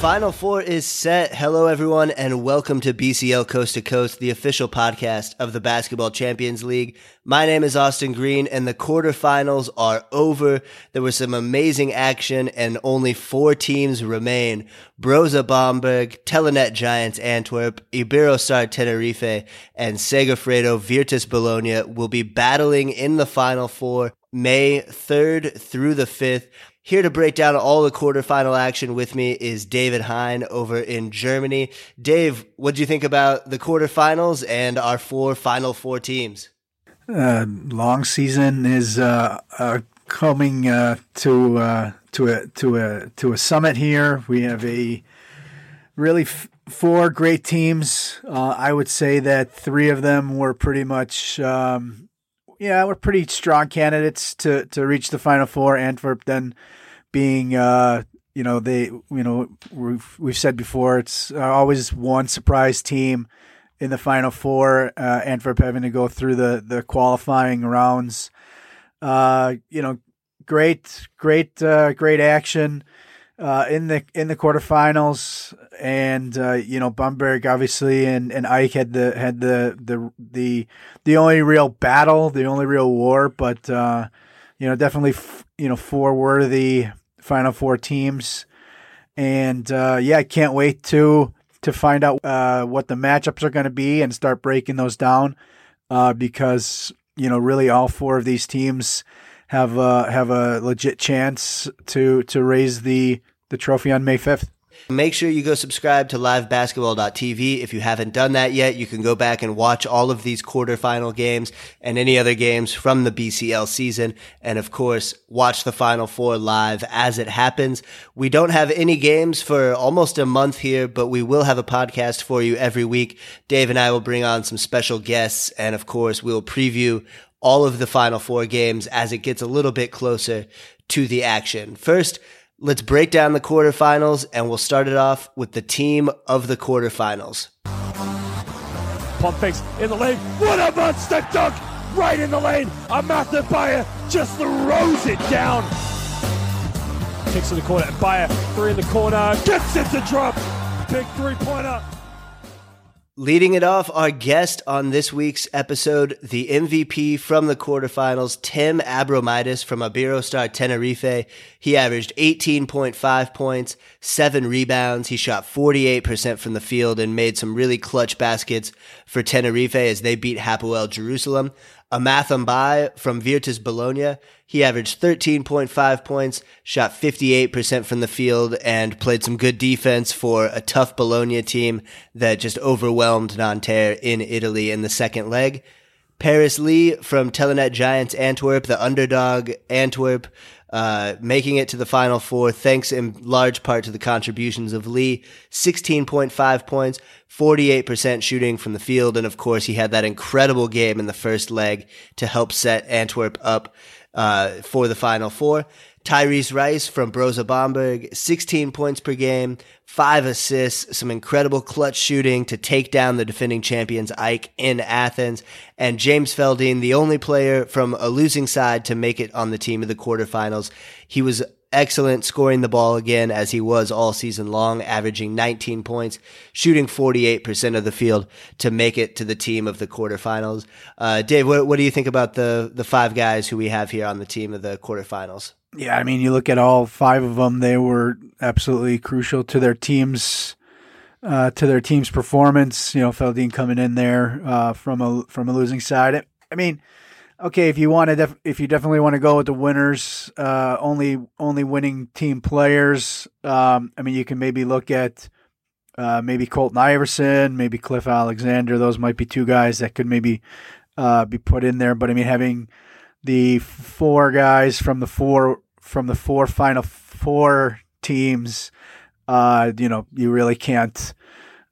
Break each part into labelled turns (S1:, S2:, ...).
S1: Final Four is set. Hello, everyone, and welcome to BCL Coast to Coast, the official podcast of the Basketball Champions League. My name is Austin Green, and the quarterfinals are over. There was some amazing action, and only four teams remain. Brose Bamberg, Telenet Giants Antwerp, Iberostar Tenerife, and Segafredo Virtus Bologna will be battling in the Final Four May 3rd through the 5th. Here to break down all the quarterfinal action with me is David Hein over in Germany. Dave, what do you think about the quarterfinals and our four final four teams?
S2: Uh, long season is uh, uh, coming uh, to uh, to a to a to a summit here. We have a really f- four great teams. Uh, I would say that three of them were pretty much. Um, yeah, we're pretty strong candidates to, to reach the final four. Antwerp then being, uh, you know, they, you know, we've, we've said before, it's always one surprise team in the final four. Uh, Antwerp having to go through the, the qualifying rounds. Uh, you know, great, great, uh, great action. Uh, in the in the quarterfinals, and uh, you know Bamberg obviously and, and AEK had the had the the the the only real battle, the only real war, but uh, you know definitely f- you know four worthy Final Four teams, and uh, yeah, I can't wait to to find out uh, what the matchups are going to be and start breaking those down uh, because you know really all four of these teams have uh, have a legit chance to to raise the the trophy on May fifth.
S1: Make sure you go subscribe to livebasketball.tv. If you haven't done that yet, you can go back and watch all of these quarterfinal games and any other games from the BCL season. And of course, watch the Final Four live as it happens. We don't have any games for almost a month here, but we will have a podcast for you every week. Dave and I will bring on some special guests. And of course, we'll preview all of the Final Four games as it gets a little bit closer to the action. First, Let's break down the quarterfinals, and we'll start it off with the team of the quarterfinals.
S3: Pump fakes in the lane. What a monster dunk! Right in the lane. Amath M'Baye just throws it down. Kicks in the corner. And M'Baye, three in the corner. Gets it to drop. Big three pointer.
S1: Leading it off, our guest on this week's episode, the MVP from the quarterfinals, Tim Abromaitis from Iberostar Tenerife. He averaged 18.5 points, seven rebounds. He shot 48% from the field and made some really clutch baskets for Tenerife as they beat Hapoel Jerusalem. Amath M'Baye from Virtus Bologna. He averaged 13.5 points, shot 58% from the field, and played some good defense for a tough Bologna team that just overwhelmed Nanterre in Italy in the second leg. Paris Lee from Telenet Giants Antwerp, the underdog Antwerp, uh, making it to the final four thanks in large part to the contributions of Lee. 16.5 points, 48% shooting from the field. And of course, he had that incredible game in the first leg to help set Antwerp up uh, for the final four. Tyrese Rice from Brose Bamberg, 16 points per game, five assists, some incredible clutch shooting to take down the defending champions AEK in Athens, and James Feldeine, the only player from a losing side to make it on the team of the quarterfinals. He was excellent scoring the ball again as he was all season long, averaging 19 points, shooting 48% of the field to make it to the team of the quarterfinals. Uh, Dave, what, what do you think about the, the five guys who we have here on the team of the quarterfinals?
S2: Yeah, I mean, you look at all five of them; they were absolutely crucial to their teams, uh, to their team's performance. You know, Feldeine coming in there uh, from a from a losing side. I mean, okay, if you want to, def- if you definitely want to go with the winners, uh, only only winning team players. Um, I mean, you can maybe look at uh, maybe Colton Iverson, maybe Cliff Alexander. Those might be two guys that could maybe uh, be put in there. But I mean, having the four guys from the four from the four final four teams, uh, you know, you really can't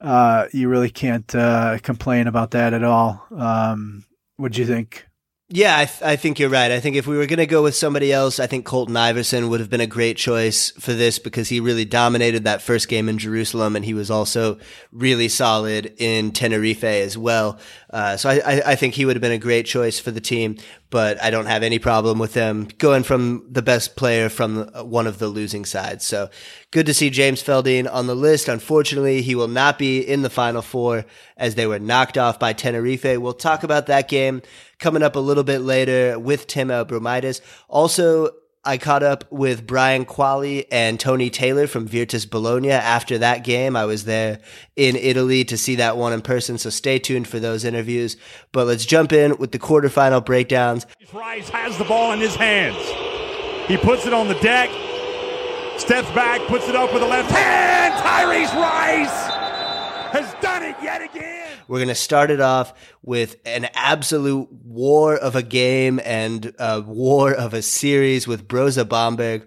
S2: uh, you really can't uh, complain about that at all. Um, what do you think?
S1: Yeah, I, th- I, think you're right. I think if we were going to go with somebody else, I think Colton Iverson would have been a great choice for this because he really dominated that first game in Jerusalem and he was also really solid in Tenerife as well. Uh, so I, I, think he would have been a great choice for the team. But I don't have any problem with them going from the best player from one of the losing sides. So good to see James Feldeine on the list. Unfortunately, he will not be in the final four as they were knocked off by Tenerife. We'll talk about that game coming up a little bit later with Tim Abromaitis. Also, I caught up with Brian Qvale and Tony Taylor from Virtus Bologna after that game. I was there in Italy to see that one in person, so stay tuned for those interviews. But let's jump in with the quarterfinal breakdowns.
S3: Rice has the ball in his hands. He puts it on the deck, steps back, puts it up with the left hand. Tyrese Rice has done it yet again.
S1: We're going to start it off with an absolute war of a game and a war of a series with Brose Bamberg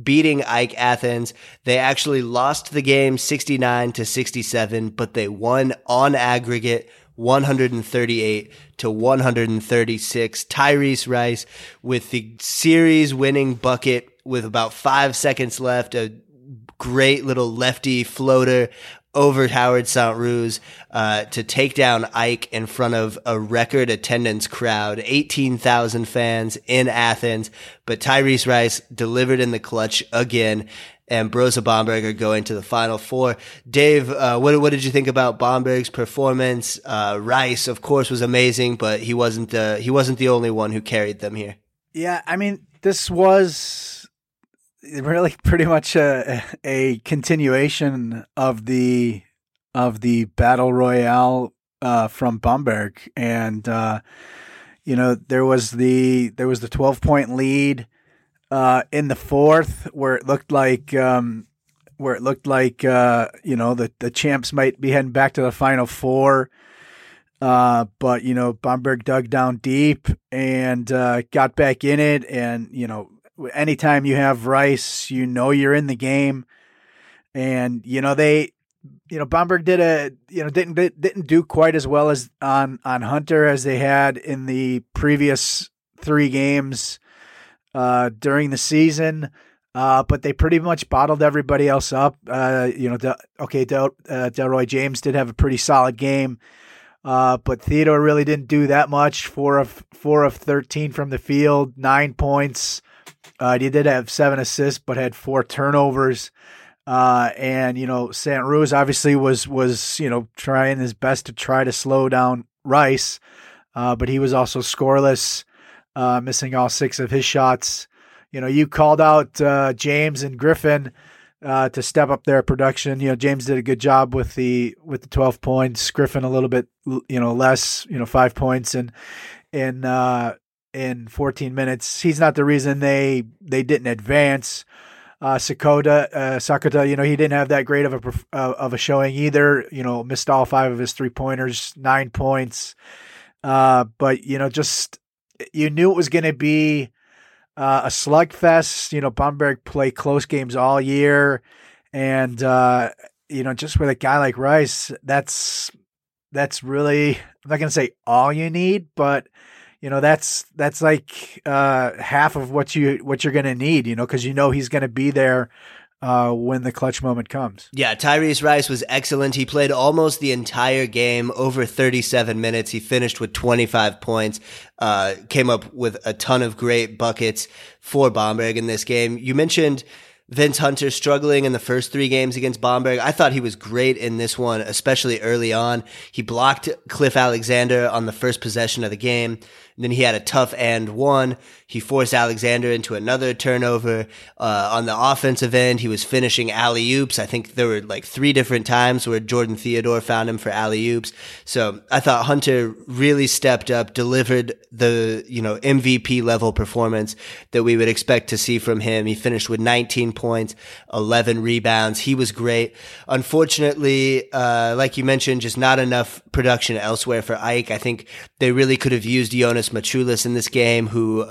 S1: beating AEK Athens. They actually lost the game 69 to 67, but they won on aggregate 138 to 136. Tyrese Rice with the series winning bucket with about five seconds left. A great little lefty floater over Howard Sant-Roos uh, to take down AEK in front of a record attendance crowd, 18,000 fans in Athens. But Tyrese Rice delivered in the clutch again, and Brose Bamberg are going to the Final Four. Dave, uh, what, what did you think about Bamberg's performance? Uh, Rice, of course, was amazing, but he wasn't he wasn't the only one who carried them here.
S2: Yeah, I mean, this was really pretty much a a continuation of the of the battle royale uh, from Bamberg, and uh, you know there was the there was the twelve point lead uh, in the fourth where it looked like um, where it looked like uh, you know the the champs might be heading back to the final four. Uh, but you know, Bamberg dug down deep and uh, got back in it, and you know, anytime you have Rice, you know you're in the game. And you know they, you know Bamberg did a you know didn't didn't do quite as well as on on Hunter as they had in the previous three games uh, during the season. Uh, but they pretty much bottled everybody else up. Uh, you know, okay, Del, uh, Delroy James did have a pretty solid game, uh, but Theodore really didn't do that much. Four of four of thirteen from the field, nine points. Uh, he did have seven assists, but had four turnovers. Uh, and you know, Sant-Roos obviously was was you know trying his best to try to slow down Rice, uh, but he was also scoreless, uh, missing all six of his shots. You know, you called out uh, James and Griffin uh, to step up their production. You know, James did a good job with the with the twelve points. Griffin a little bit, you know, less. You know, five points and and uh, in 14 minutes. He's not the reason they they didn't advance. Uh, Sakota, uh, Sakota, you know, he didn't have that great of a uh, of a showing either. You know, missed all five of his three pointers, nine points. Uh, but you know, just you knew it was going to be uh, a slugfest. You know, Bamberg play close games all year, and uh, you know, just with a guy like Rice, that's that's really I'm not going to say all you need, but you know that's that's like uh, half of what you what you're going to need you know because you know he's going to be there uh, when the clutch moment comes.
S1: Yeah, Tyrese Rice was excellent. He played almost the entire game, over 37 minutes. He finished with 25 points, uh, came up with a ton of great buckets for Bamberg in this game. You mentioned Vince Hunter struggling in the first three games against Bamberg. I thought he was great in this one, especially early on. He blocked Cliff Alexander on the first possession of the game. Then he had a tough and one. He forced Alexander into another turnover. Uh, on the offensive end, he was finishing alley oops. I think there were like three different times where Jordan Theodore found him for alley oops. So I thought Hunter really stepped up, delivered the, you know, MVP level performance that we would expect to see from him. He finished with 19 points, 11 rebounds. He was great. Unfortunately, uh, like you mentioned, just not enough production elsewhere for AEK. I think they really could have used Jonas Maciulis in this game, who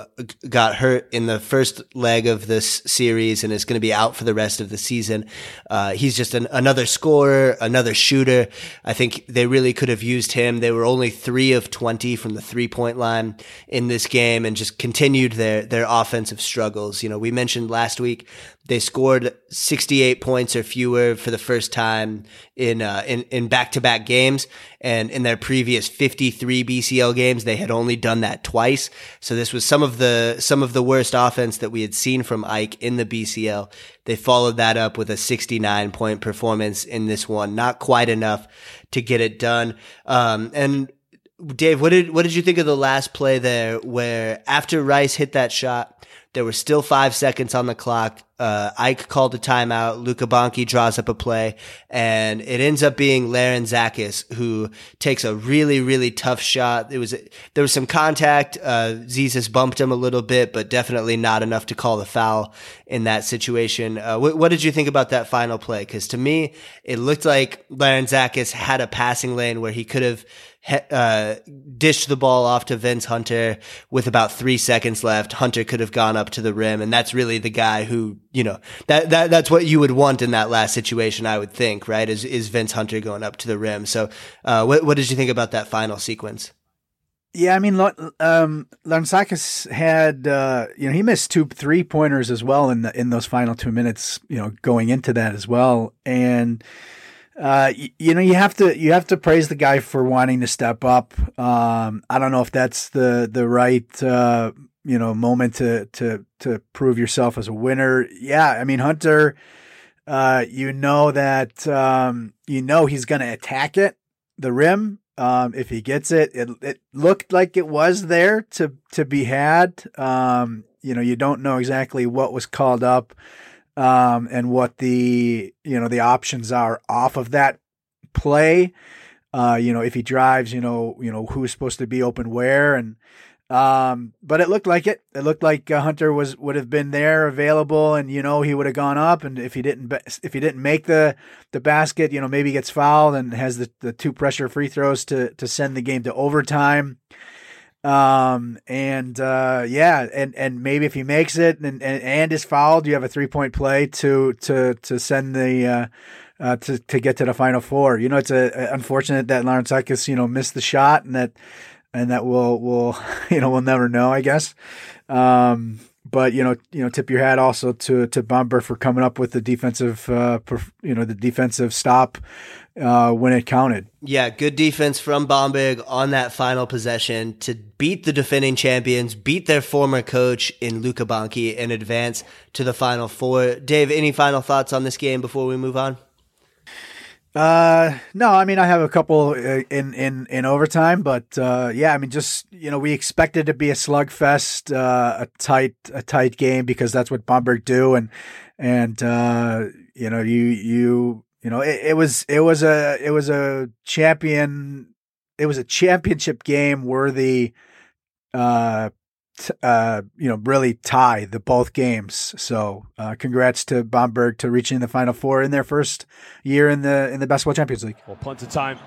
S1: got hurt in the first leg of this series and is going to be out for the rest of the season. Uh, he's just an, another scorer, another shooter. I think they really could have used him. They were only three of 20 from the three point line in this game and just continued their, their offensive struggles. You know, we mentioned last week They scored 68 points or fewer for the first time in uh, in in back to back games, and in their previous 53 BCL games, they had only done that twice. So this was some of the some of the worst offense that we had seen from AEK in the BCL. They followed that up with a 69 point performance in this one, not quite enough to get it done. Um, and Dave, what did what did you think of the last play there, where after Rice hit that shot? There were still five seconds on the clock. Uh, AEK called a timeout. Luca Banchi draws up a play, and it ends up being Larentzakis who takes a really, really tough shot. It was there was some contact. Uh, Zisis bumped him a little bit, but definitely not enough to call the foul in that situation. Uh, wh- what did you think about that final play? Because to me, it looked like Larentzakis had a passing lane where he could have uh, dished the ball off to Vince Hunter with about three seconds left. Hunter could have gone up to the rim, and that's really the guy who, you know, that, that that's what you would want in that last situation, I would think, right? Is is Vince Hunter going up to the rim? So, uh, what what did you think about that final sequence?
S2: Yeah, I mean, um, had uh, you know he missed two three pointers as well in the in those final two minutes. You know, going into that as well, and uh, you, you, know, you have to you have to praise the guy for wanting to step up. Um, I don't know if that's the the right uh, you know moment to to to prove yourself as a winner. Yeah, I mean Hunter, uh, you know that um, you know he's going to attack it, the rim. Um, if he gets it, it it looked like it was there to to be had. Um, you know, you don't know exactly what was called up um, and what the you know the options are off of that play. Uh, you know, if he drives, you know, you know who's supposed to be open where, and um, but it looked like it. It looked like uh, Hunter was would have been there, available, and you know he would have gone up. And if he didn't, if he didn't make the the basket, you know maybe gets fouled and has the, the two pressure free throws to to send the game to overtime. Um, and, uh, yeah, and, and maybe if he makes it and, and, and is fouled, you have a three point play to, to, to send the, uh, uh, to, to get to the final four. You know, it's a, a unfortunate that Lawrence Larentzakis, you know, missed the shot and that, and that we'll, we'll, you know, we'll never know, I guess. Um, but you know, you know, tip your hat also to to Bamberg for coming up with the defensive, uh, you know, the defensive stop uh, when it counted.
S1: Yeah, good defense from Bamberg on that final possession to beat the defending champions, beat their former coach in Luca Banchi, and advance to the final four. Dave, any final thoughts on this game before we move on?
S2: Uh, no, I mean I have a couple uh, in in in overtime, but uh, yeah, I mean just you know we expected to be a slugfest, uh, a tight a tight game because that's what Bamberg do, and and uh, you know you you you know, it, it was it was a it was a champion it was a championship game worthy uh t- uh you know really tie the both games. So uh congrats to Bamberg to reaching the final four in their first year in the in the basketball champions league.
S3: Well punt time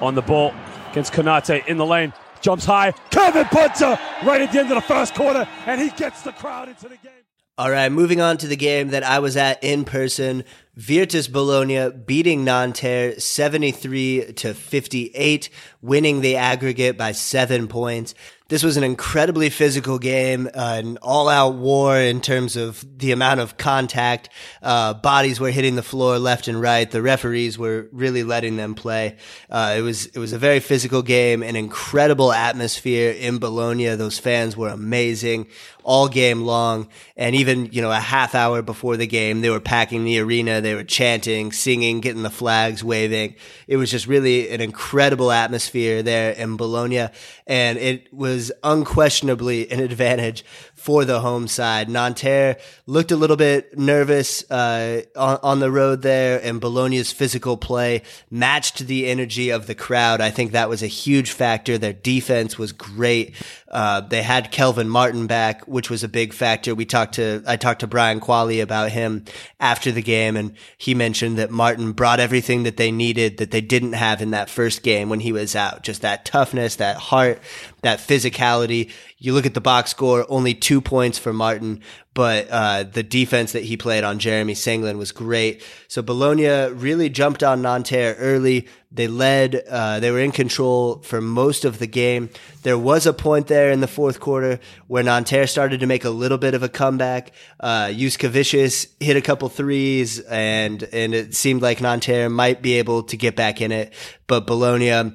S3: on the ball against Konate in the lane. Jumps high. Kevin Punter right at the end of the first quarter and he gets the crowd into the game.
S1: All right, moving on to the game that I was at in person. Virtus Bologna beating Nanterre 73 to 58, winning the aggregate by seven points. This was an incredibly physical game, uh, an all-out war in terms of the amount of contact. Uh, bodies were hitting the floor left and right. The referees were really letting them play. Uh, it was it was a very physical game, an incredible atmosphere in Bologna. Those fans were amazing all game long. And even, you know, a half hour before the game, they were packing the arena. They were chanting, singing, getting the flags waving. It was just really an incredible atmosphere there in Bologna. And it was unquestionably an advantage for the home side. Nanterre looked a little bit nervous uh, on, on, the road there, and Bologna's physical play matched the energy of the crowd. I think that was a huge factor. Their defense was great. Uh, they had Kelvin Martin back, which was a big factor. We talked to I talked to Brian Qvale about him after the game, and he mentioned that Martin brought everything that they needed that they didn't have in that first game when he was out. Just that toughness, that heart, that physicality. You look at the box score, only two points for Martin, but uh, the defense that he played on Jeremy Senglin was great. So Bologna really jumped on Nanterre early. They led, uh, they were in control for most of the game. There was a point there in the fourth quarter where Nanterre started to make a little bit of a comeback. Uh, Juskevicius hit a couple threes and, and it seemed like Nanterre might be able to get back in it, but Bologna,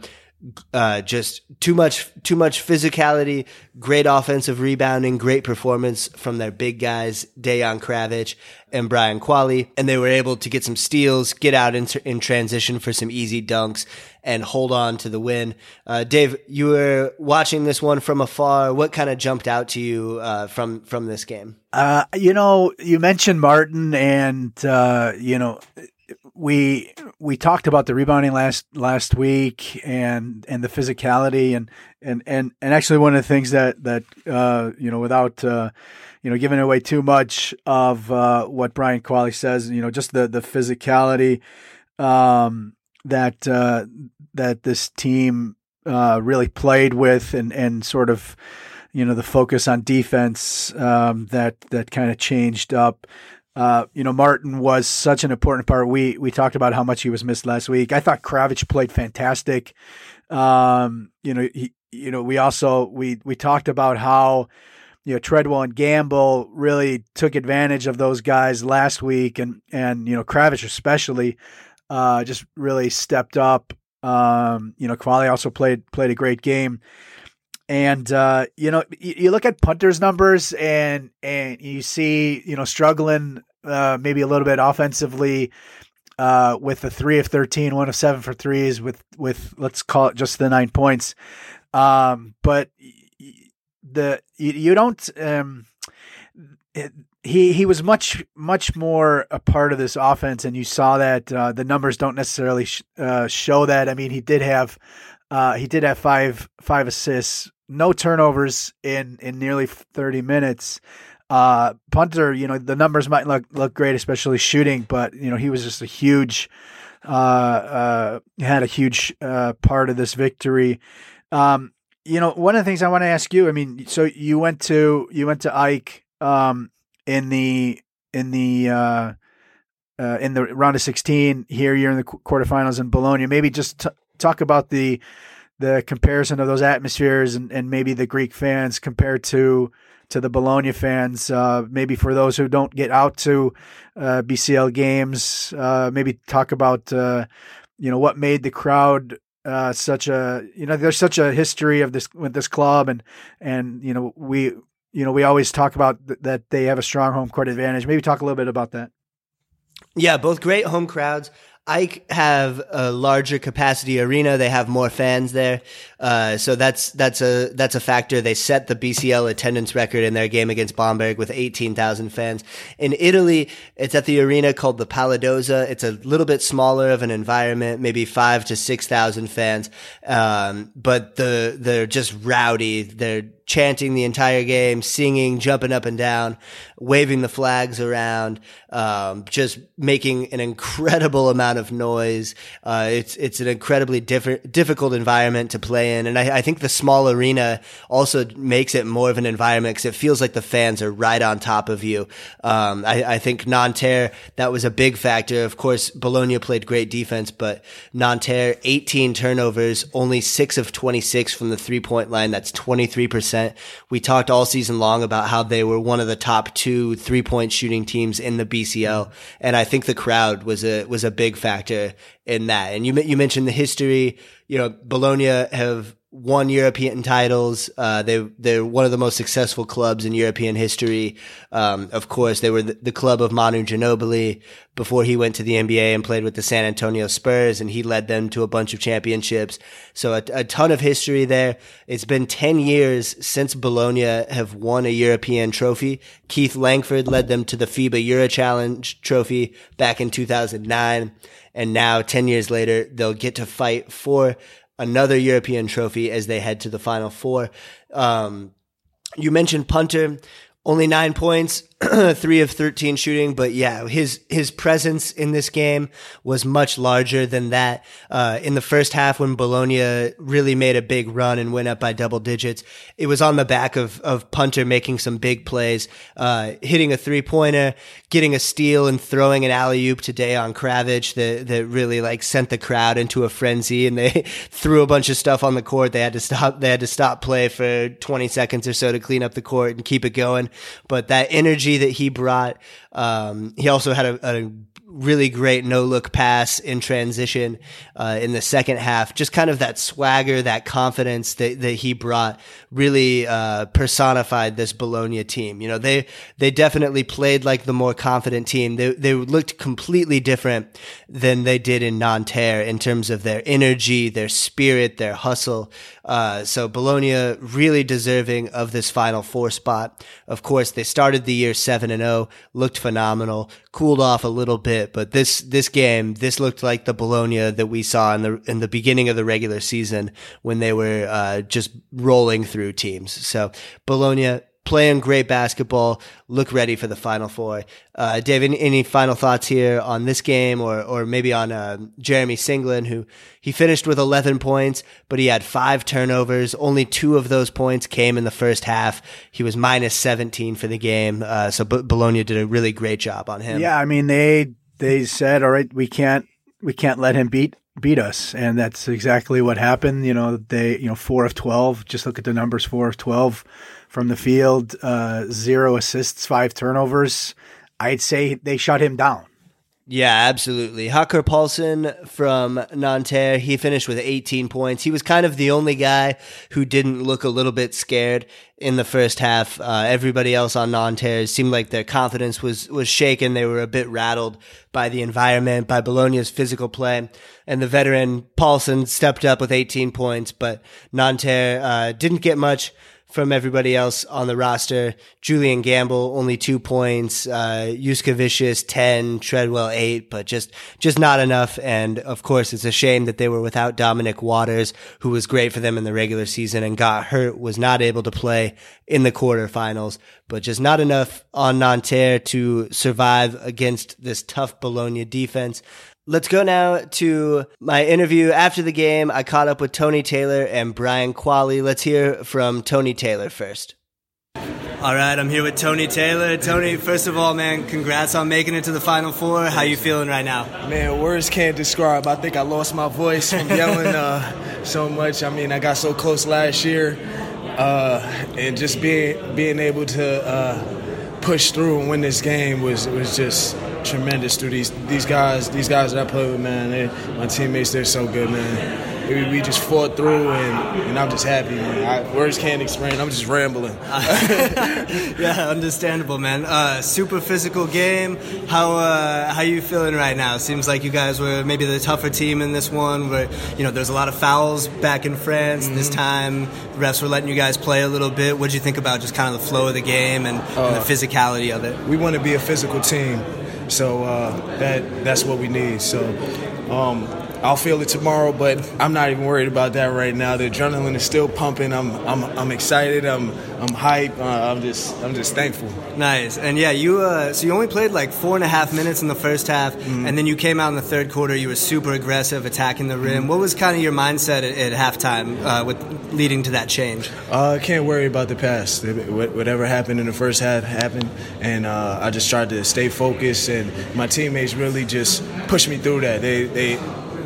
S1: uh, just too much, too much physicality, great offensive rebounding, great performance from their big guys, Dejan Kravic and Brian Qvale. And they were able to get some steals, get out in, in transition for some easy dunks and hold on to the win. Uh, Dave, you were watching this one from afar. What kind of jumped out to you, uh, from, from this game?
S2: Uh, you know, you mentioned Martin and, uh, you know, we we talked about the rebounding last last week and and the physicality and and and and actually one of the things that that uh, you know without uh, you know giving away too much of uh, what Brian Qvale says you know just the the physicality um, that uh, that this team uh, really played with and and sort of you know the focus on defense um, that that kind of changed up uh, you know, Martin was such an important part. We we talked about how much he was missed last week. I thought Kravic played fantastic. Um, you know, he, you know, we also we we talked about how you know Treadwell and Gamble really took advantage of those guys last week, and and you know Kravic especially uh, just really stepped up. Um, you know, Qvale also played played a great game. And uh, you know, you, you, look at Punter's numbers, and and you see, you know, struggling uh, maybe a little bit offensively uh, with the three of 13, one of seven for threes, with with let's call it just the nine points. Um, but the you, you don't. Um, it, he he was much much more a part of this offense, and you saw that uh, the numbers don't necessarily sh- uh, show that. I mean, he did have uh, he did have five five assists no turnovers in in nearly 30 minutes. Uh, Punter, you know, the numbers might look look great, especially shooting, but you know, he was just a huge uh, uh, had a huge uh, part of this victory. Um, you know, one of the things I want to ask you, I mean, so you went to you went to AEK um, in the in the uh, uh, in the round of 16 here you're in the quarterfinals in Bologna maybe just t- talk about the the comparison of those atmospheres and, and maybe the Greek fans compared to to the Bologna fans. Uh, maybe for those who don't get out to uh, BCL games, uh, maybe talk about uh, you know what made the crowd uh, such a you know there's such a history of this with this club and and you know we you know we always talk about th- that they have a strong home court advantage. Maybe talk a little bit about that.
S1: Yeah, both great home crowds. AEK have a larger capacity arena. They have more fans there, uh, so that's that's a that's a factor. They set the BCL attendance record in their game against Bamberg with eighteen thousand fans. In Italy, it's at the arena called the PalaDozza. It's a little bit smaller of an environment, maybe five to six thousand fans, um, but the they're just rowdy. They're chanting the entire game, singing, jumping up and down, waving the flags around, um, just making an incredible amount of noise. Uh, it's it's an incredibly different, difficult environment to play in, and I, I, think the small arena also makes it more of an environment because it feels like the fans are right on top of you. Um, I, I, think Nanterre that was a big factor. Of course, Bologna played great defense, but Nanterre 18 turnovers, only six of 26 from the three point line. That's 23 percent percent. We talked all season long about how they were one of the top two three point shooting teams in the BCL, and I think the crowd was a was a big factor in that. And you you mentioned the history. You know, Bologna have won European titles. Uh, they they're one of the most successful clubs in European history. Um, of course, they were the, the, club of Manu Ginobili before he went to the NBA and played with the San Antonio Spurs, and he led them to a bunch of championships. So a, a ton of history there. It's been ten years since Bologna have won a European trophy. Keith Langford led them to the FIBA Euro Challenge trophy back in 2009. And now, 10 years later, they'll get to fight for another European trophy as they head to the Final Four. Um, you mentioned Punter, only nine points. three of 13 shooting, but yeah, his, his presence in this game was much larger than that. Uh, in the first half when Bologna really made a big run and went up by double digits, it was on the back of, of Punter making some big plays, uh, hitting a three pointer, getting a steal and throwing an alley oop to Dejan Kravic that, that really like sent the crowd into a frenzy and they threw a bunch of stuff on the court. They had to stop, they had to stop play for 20 seconds or so to clean up the court and keep it going. But that energy that he brought. Um, he also had a, a really great no look pass in transition uh, in the second half. Just kind of that swagger, that confidence that, that he brought really uh, personified this Bologna team. You know, they they definitely played like the more confident team. They they looked completely different than they did in Nanterre in terms of their energy, their spirit, their hustle. Uh, so Bologna really deserving of this final four spot. Of course, they started the year seven and zero, oh, looked phenomenal, cooled off a little bit, but this this game, this looked like the Bologna that we saw in the in the beginning of the regular season when they were uh, just rolling through teams. So Bologna playing great basketball, look ready for the Final Four. Uh, Dave, any, any, final thoughts here on this game, or or maybe on uh, Jeremy Senglin, who he finished with 11 points, but he had five turnovers. Only two of those points came in the first half. He was minus 17 for the game, uh, so B- Bologna did a really great job on him.
S2: Yeah, I mean they they said, all right, we can't we can't let him beat beat us, and that's exactly what happened. You know, they you know four of 12. Just look at the numbers, four of 12 from the field, uh, zero assists, five turnovers. I'd say they shut him down.
S1: Yeah, absolutely. Hakker Paulson from Nanterre, he finished with 18 points. He was kind of the only guy who didn't look a little bit scared in the first half. Uh, everybody else on Nanterre seemed like their confidence was, was shaken. They were a bit rattled by the environment, by Bologna's physical play. And the veteran Paulson stepped up with 18 points, but Nanterre uh, didn't get much from everybody else on the roster. Julian Gamble, only two points. Uh, 10. Treadwell, eight, but just, just not enough. And of course, it's a shame that they were without Dominic Waters, who was great for them in the regular season and got hurt, was not able to play in the quarterfinals, but just not enough on Nanterre to survive against this tough Bologna defense. Let's go now to my interview after the game. I caught up with Tony Taylor and Brian Qvale. Let's hear from Tony Taylor first. All right, I'm here with Tony Taylor. Tony, first of all, man, congrats on making it to the Final Four. How you feeling right now?
S4: Man, words can't describe. I think I lost my voice from yelling uh, so much. I mean, I got so close last year, uh, and just being being able to uh, push through and win this game was was just tremendous through these these guys. These guys that I play with, man. They, my teammates, they're so good, man. We, we just fought through, and, and I'm just happy, man. I, words can't explain. I'm just rambling.
S1: yeah, understandable, man. Uh, super physical game. How uh, how you feeling right now? Seems like you guys were maybe the tougher team in this one. Where you know there's a lot of fouls back in France mm-hmm. this time. Refs were letting you guys play a little bit. What do you think about just kind of the flow of the game and, uh, and the uh, physicality of it?
S4: We want to be a physical team. So uh, that that's what we need. So um, I'll feel it tomorrow, but I'm not even worried about that right now. The adrenaline is still pumping. I'm I'm I'm excited. I'm I'm hype. Uh, I'm just I'm just thankful.
S1: Nice. And yeah, you uh, so you only played like four and a half minutes in the first half, mm-hmm. and then you came out in the third quarter. You were super aggressive, attacking the rim. Mm-hmm. What was kind of your mindset at, at halftime uh, with leading to that change?
S4: Uh, I can't worry about the past. Whatever happened in the first half happened, and uh, I just tried to stay focused. And my teammates really just pushed me through that. They they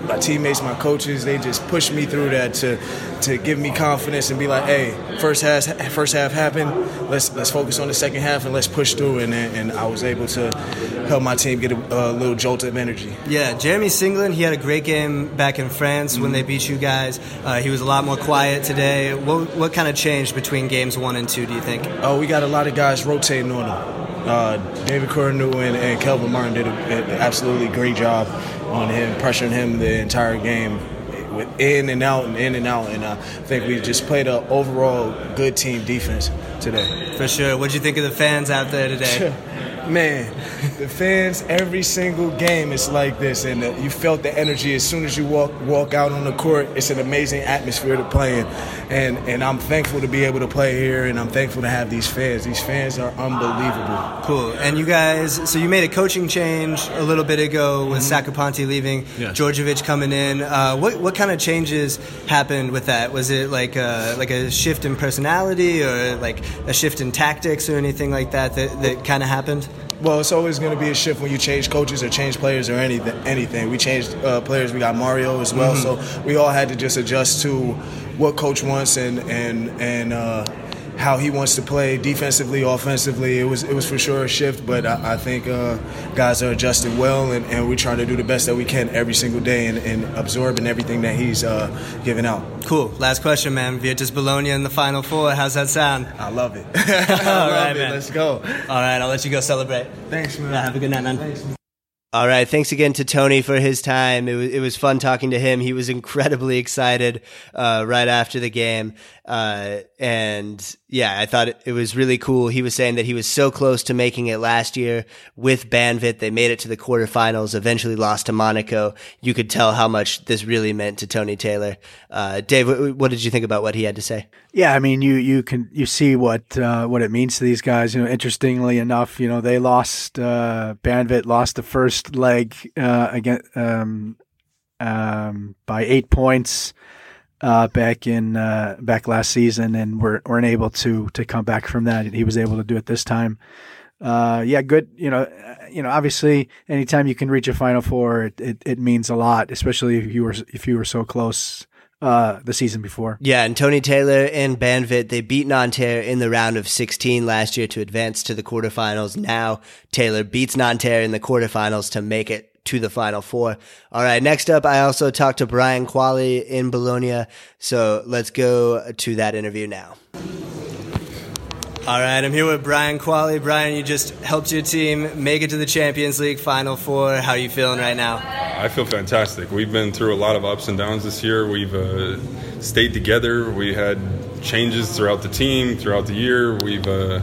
S4: my teammates, my coaches, they just pushed me through that to to give me confidence and be like, hey, first half first half happened. Let's let's focus on the second half and let's push through. And and I was able to help my team get a, a little jolt of energy.
S1: Yeah, Jeremy Senglin, he had a great game back in France mm-hmm. when they beat you guys. Uh, he was a lot more quiet today. What what kind of changed between games one and two? Do you think?
S4: Oh, we got a lot of guys rotating on them. Uh, David Cournooh and, and Kelvin Martin did an absolutely great job on him, pressuring him the entire game with in and out and in and out. And I think we just played an overall good team defense today.
S1: For sure. What'd you think of the fans out there today?
S4: Man, the fans every single game it's like this, and uh, you felt the energy as soon as you walk walk out on the court. It's an amazing atmosphere to play in, and and I'm thankful to be able to play here, and I'm thankful to have these fans. These fans are unbelievable.
S1: Cool. And you guys, so you made a coaching change a little bit ago with mm-hmm. Leaving, yes. Djordjevic coming in. Uh, what what kind of changes happened with that? Was it like a, like a shift in personality, or like a shift in tactics, or anything like that that, that kind of happened?
S4: Well, it's always going to be a shift when you change coaches or change players or anything. Anything. We changed uh, players. We got Mario as well, mm-hmm. so we all had to just adjust to what coach wants and and and. Uh, how he wants to play defensively, offensively. It was it was for sure a shift, but I, I think uh, guys are adjusting well, and, and, we're trying to do the best that we can every single day and, and absorbing everything that he's uh, giving out.
S1: Cool. Last question, man. Virtus Bologna in the Final Four. How's that sound?
S4: I love it. I
S1: All right,
S4: it.
S1: man.
S4: Let's go.
S1: All right, I'll let you go celebrate.
S4: Thanks, man.
S1: Have a good night, man. Thanks. All right. Thanks again to Tony for his time. It was, it was fun talking to him. He was incredibly excited uh, right after the game. Uh, and yeah, I thought it, was really cool. He was saying that he was so close to making it last year with Banvit. They made it to the quarterfinals, eventually lost to Monaco. You could tell how much this really meant to Tony Taylor. Uh, Dave, what, what, did you think about what he had to say?
S2: Yeah, I mean, you you can you see what uh, what it means to these guys. You know, interestingly enough, you know they lost uh, Banvit lost the first leg uh, again um, um, by eight points uh, back in uh, back last season, and we're, weren't able to to come back from that. He was able to do it this time. Uh, yeah, good. You know, uh, you know. Obviously, anytime you can reach a Final Four, it, it, it means a lot, especially if you were if you were so close uh, the season before.
S1: Yeah, and Tony Taylor and Banvit, they beat Nanterre in the round of 16 last year to advance to the quarterfinals. Now Taylor beats Nanterre in the quarterfinals to make it to the final four. All right. Next up, I also talked to Brian Qvale in Bologna. So let's go to that interview now. All right, I'm here with Brian Qvale. Brian, you just helped your team make it to the Champions League Final Four. How are you feeling right now?
S5: I feel fantastic. We've been through a lot of ups and downs this year. We've uh, stayed together. We had changes throughout the team, throughout the year. We've uh,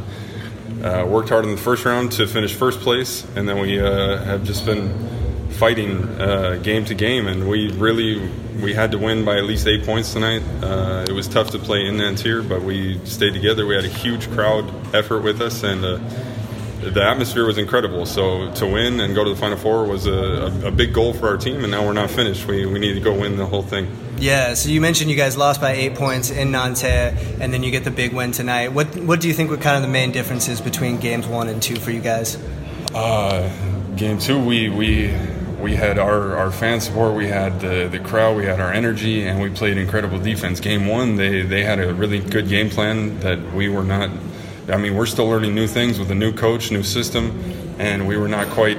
S5: uh, worked hard in the first round to finish first place, and then we uh, have just been fighting uh, game to game, and we really we had to win by at least eight points tonight. Uh, it was tough to play in Nanterre, but we stayed together. We had a huge crowd effort with us, and uh, the atmosphere was incredible. So to win and go to the Final Four was a, a, a, big goal for our team, and now we're not finished. We, we need to go win the whole thing.
S1: Yeah, so you mentioned you guys lost by eight points in Nanterre, and then you get the big win tonight. What what do you think were kind of the main differences between games one and two for you guys?
S5: Uh, game two, we we we had our, our fan support, we had the, the crowd, we had our energy, and we played incredible defense. Game one, they, they had a really good game plan that we were not. I mean, we're still learning new things with a new coach, new system, and we were not quite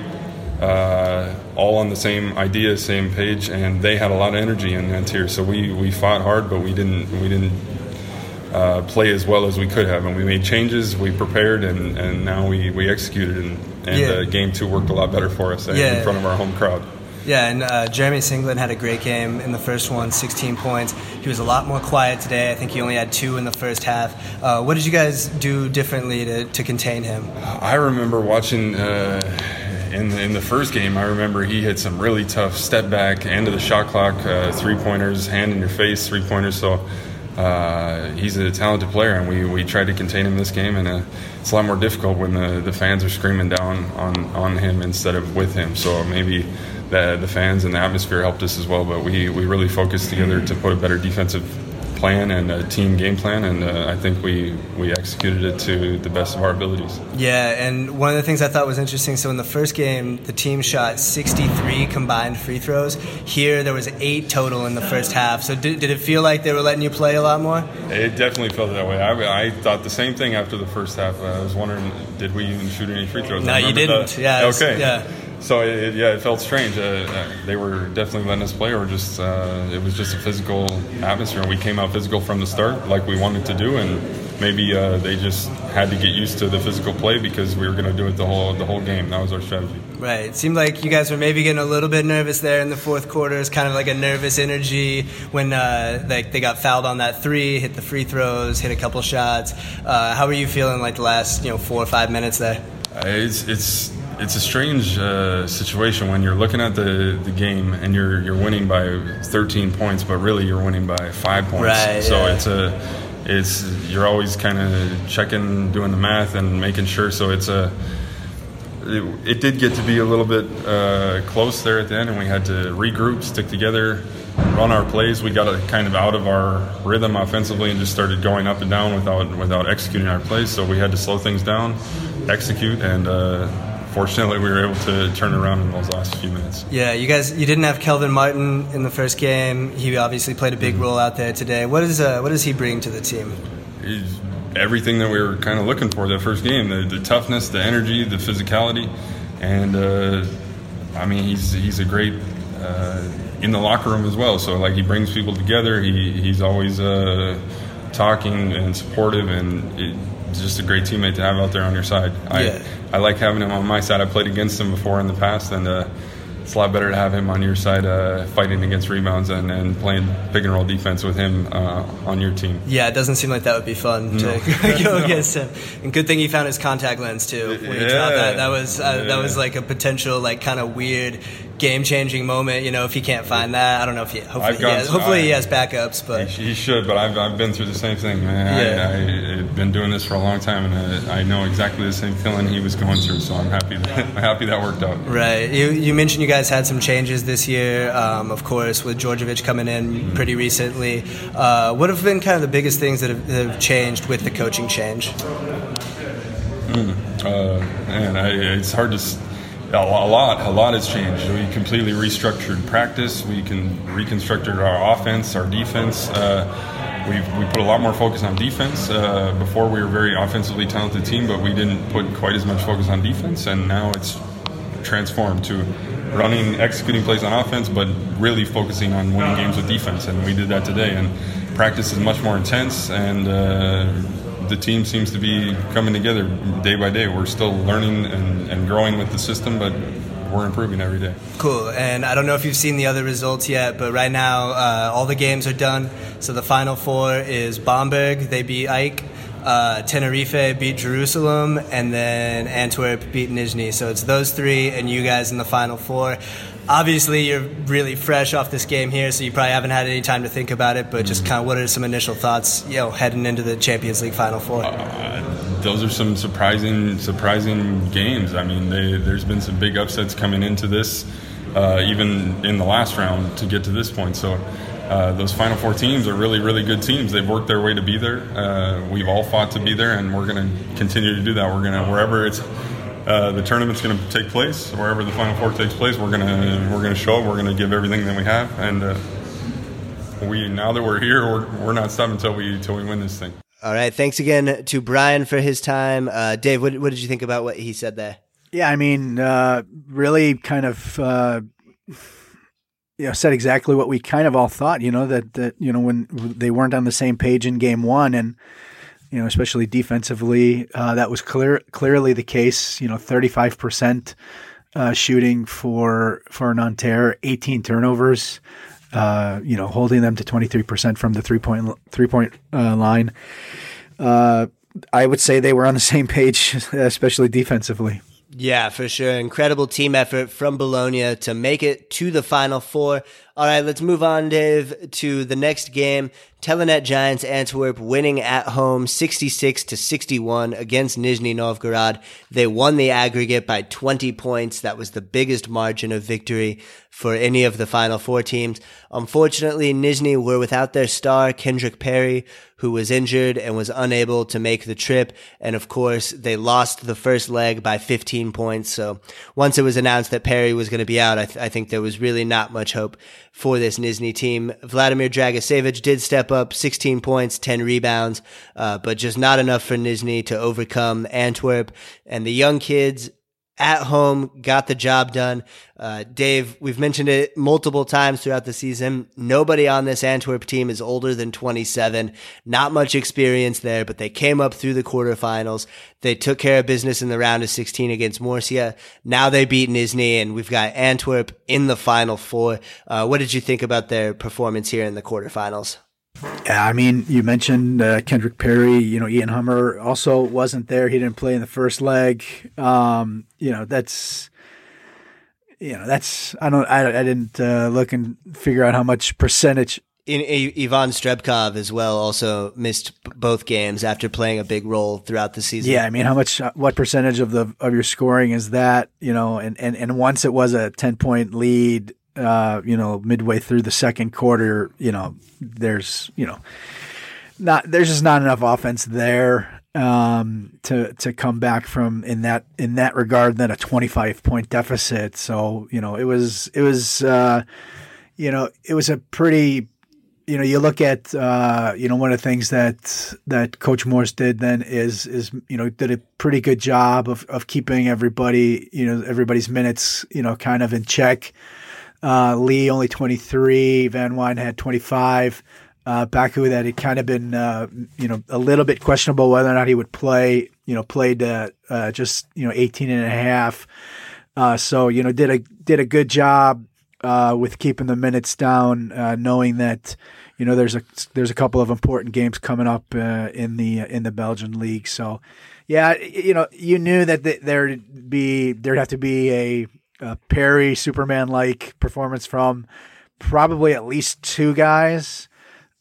S5: uh, all on the same idea, same page. And they had a lot of energy in that tier, so we, we fought hard, but we didn't we didn't uh, play as well as we could have. And we made changes, we prepared, and, and now we, we executed. And, and yeah. uh, game two worked a lot better for us uh, yeah. in front of our home crowd.
S1: Yeah, and uh, Jeremy Singleton had a great game in the first one, 16 points. He was a lot more quiet today. I think he only had two in the first half. Uh, what did you guys do differently to, to contain him?
S5: I remember watching uh, in the, in the first game. I remember he had some really tough step back, end of the shot clock, uh, three pointers, hand in your face, three pointers. So uh, he's a talented player, and we, we tried to contain him this game. And uh, it's a lot more difficult when the, the fans are screaming down on, on him instead of with him. So maybe the, the fans and the atmosphere helped us as well. But we, we really focused together to put a better defensive plan and a team game plan, and uh, I think we we executed it to the best of our abilities.
S1: Yeah, and one of the things I thought was interesting. So in the first game, the team shot 63 combined free throws. Here, there was eight total in the first half. So did, did it feel like they were letting you play a lot more?
S5: It definitely felt that way. I, I thought the same thing after the first half. I was wondering, did we even shoot any free throws?
S1: No, you didn't. Yeah.
S5: Okay.
S1: Yeah
S5: so it, yeah, it felt strange. Uh, uh, they were definitely letting us play, or just uh, it was just a physical atmosphere. We came out physical from the start, like we wanted to do, and maybe uh, they just had to get used to the physical play because we were going to do it the whole the whole game. That was our strategy.
S1: Right. It seemed like you guys were maybe getting a little bit nervous there in the fourth quarter. It's kind of like a nervous energy when uh, like they got fouled on that three, hit the free throws, hit a couple shots. Uh, how were you feeling like the last you know four or five minutes there?
S5: It's it's it's a strange uh, situation when you're looking at the, the game and you're you're winning by 13 points, but really you're winning by five points.
S1: Right,
S5: so
S1: yeah.
S5: it's a it's you're always kind of checking, doing the math, and making sure. So it's a it, it did get to be a little bit uh, close there at the end, and we had to regroup, stick together, run our plays. We got it kind of out of our rhythm offensively and just started going up and down without without executing our plays. So we had to slow things down, execute, and uh, fortunately we were able to turn around in those last few minutes.
S6: Yeah, you guys, you didn't have Kelvin Martin in the first game. He obviously played a big role out there today. What is uh, what does he bring to the team?
S5: He's everything that we were kind of looking for that first game: the, the toughness, the energy, the physicality, and uh, I mean he's he's a great. Uh, in the locker room as well, so like he brings people together. He he's always uh, talking and supportive, and it, just a great teammate to have out there on your side.
S6: Yeah.
S5: I I like having him on my side. I played against him before in the past, and uh, it's a lot better to have him on your side, uh, fighting against rebounds and, and playing pick and roll defense with him uh, on your team.
S6: Yeah, it doesn't seem like that would be fun to go against him. And good thing he found his contact lens too when he
S5: Yeah.
S6: dropped that. That was uh, that was like a potential like kind of weird game changing moment. You know, if he can't find that, I don't know if he hopefully he has, hopefully he has backups, but.
S5: He, he should, but I've, I've been through the same thing, man.
S6: Yeah.
S5: I, I, I've been doing this for a long time, and uh, I know exactly the same feeling he was going through. So I'm happy that I'm happy that worked out.
S6: Right. You, you mentioned you guys had some changes this year, um, of course, with Djordjevic coming in pretty recently. Uh, what have been kind of the biggest things that have, that have changed with the coaching change?
S5: Uh, man, I, it's hard to. A lot, a lot has changed. We completely restructured practice. We can reconstructed our offense, our defense. Uh, we we put a lot more focus on defense. Uh, before we were a very offensively talented team, but we didn't put quite as much focus on defense. And now it's transformed to running, executing plays on offense, but really focusing on winning games with defense. And we did that today. And practice is much more intense, and uh, the team seems to be coming together day by day. We're still learning and, and growing with the system, but we're improving every day.
S6: Cool. And I don't know if you've seen the other results yet, but right now uh, all the games are done. So the final four is Bamberg, they beat AEK. Uh, Tenerife beat Jerusalem, and then Antwerp beat Nizhny. So it's those three, and you guys in the final four. Obviously, you're really fresh off this game here, so you probably haven't had any time to think about it. But just kind of, what are some initial thoughts, you know, heading into the Champions League final four?
S5: those are some surprising surprising games. I mean, they, there's been some big upsets coming into this, uh, even in the last round to get to this point. So. Uh, those final four teams are really, really good teams. They've worked their way to be there. Uh, we've all fought to be there, and we're going to continue to do that. We're going to wherever it's uh, the tournament's going to take place, wherever the final four takes place, we're going to we're going to show up. We're going to give everything that we have, and uh, we now that we're here, we're, we're not stopping until we until we win this thing.
S1: All right. Thanks again to Brian for his time. Uh, Dave, what, what did you think about what he said there?
S2: Yeah, I mean, uh, really kind of, uh, you know, said exactly what we kind of all thought, you know, that, that, you know, when they weren't on the same page in game one and, you know, especially defensively, uh, that was clear, clearly the case, you know, 35%, uh, shooting for, for Nanterre, 18 turnovers, uh, you know, holding them to 23% from the three point, three point, uh, line. Uh, I would say they were on the same page, especially defensively.
S1: Yeah, for sure. Incredible team effort from Bologna to make it to the Final Four. All right, let's move on, Dave, to the next game. Telenet Giants Antwerp winning at home 66 to 61 against Nizhny Novgorod. They won the aggregate by 20 points. That was the biggest margin of victory for any of the Final Four teams. Unfortunately, Nizhny were without their star, Kendrick Perry, who was injured and was unable to make the trip. And of course, they lost the first leg by 15 points. So once it was announced that Perry was going to be out, I, th- I think there was really not much hope for this Nizhny team. Vladimir Dragicevic did step up 16 points, 10 rebounds, uh, but just not enough for Nizhny to overcome Antwerp. And the young kids at home got the job done. Uh, Dave, we've mentioned it multiple times throughout the season. Nobody on this Antwerp team is older than 27. Not much experience there, but they came up through the quarterfinals. They took care of business in the round of 16 against Murcia. Now they beat Nizhny, and we've got Antwerp in the final four. Uh, what did you think about their performance here in the quarterfinals?
S2: Yeah, I mean, you mentioned uh, Kendrick Perry. You know, Ian Hummer also wasn't there. He didn't play in the first leg. Um, you know, that's you know that's I don't I, I didn't uh, look and figure out how much percentage.
S1: In, Ivan Strebkov as well also missed both games after playing a big role throughout the season.
S2: Yeah, I mean, how much, uh, what percentage of the of your scoring is that? You know, and and and once it was a ten point lead, uh, you know, midway through the second quarter, you know, there's, you know, not there's just not enough offense there um, to to come back from in that in that regard than a 25 point deficit. So you know, it was it was uh, you know it was a pretty you know, you look at uh, you know one of the things that that Coach Moors did then is is you know did a pretty good job of of keeping everybody you know everybody's minutes you know kind of in check. Uh, Lee only 23. Van Wyn had 25. Uh, Bako that had kind of been, uh, you know, a little bit questionable whether or not he would play, you know, played uh, uh just, you know, 18 and a half. Uh, so, you know, did a, did a good job with keeping the minutes down, knowing that, you know, there's a, there's a couple of important games coming up in the, in the Belgian league. So, yeah, you know, you knew that there'd be, there'd have to be a, uh, Perry Superman like performance from probably at least two guys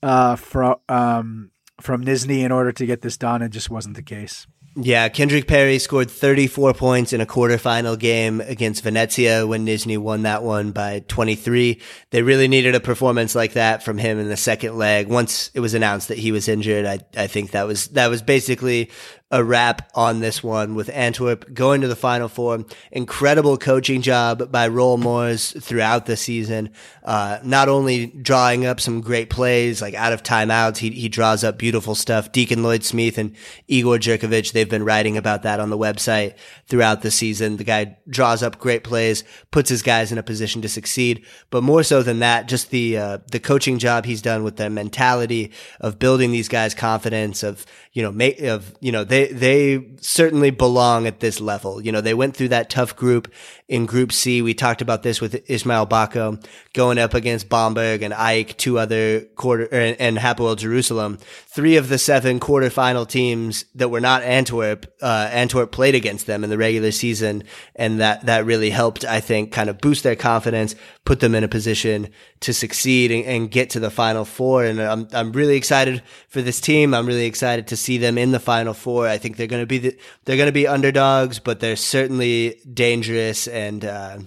S2: uh, from um, from Nizhny in order to get this done. It just wasn't the case.
S1: Yeah, Kendrick Perry scored 34 points in a quarterfinal game against Venezia when Nizhny won that one by 23. They really needed a performance like that from him in the second leg. Once it was announced that he was injured, I, I think that was, that was basically a wrap on this one with Antwerp going to the final four. Incredible coaching job by Roel Moors throughout the season. Uh, not only drawing up some great plays, like out of timeouts, he, he draws up beautiful stuff. Deacon Lloyd Smith and Igor Jerkovic, they've been writing about that on the website throughout the season. The guy draws up great plays, puts his guys in a position to succeed. But more so than that, just the, uh, the coaching job he's done with the mentality of building these guys confidence of, you know, of, you know, they, they certainly belong at this level. You know, they went through that tough group in Group C. We talked about this with Ismail Bako going up against Bamberg and AEK, two other quarter and, and Hapoel Jerusalem. Three of the seven quarterfinal teams that were not Antwerp, uh, Antwerp played against them in the regular season, and that that really helped, I think, kind of boost their confidence, put them in a position to succeed and, and get to the final four. And I'm I'm really excited for this team. I'm really excited to see them in the final four. I think they're going to be the, they're going to be underdogs, but they're certainly dangerous and uh,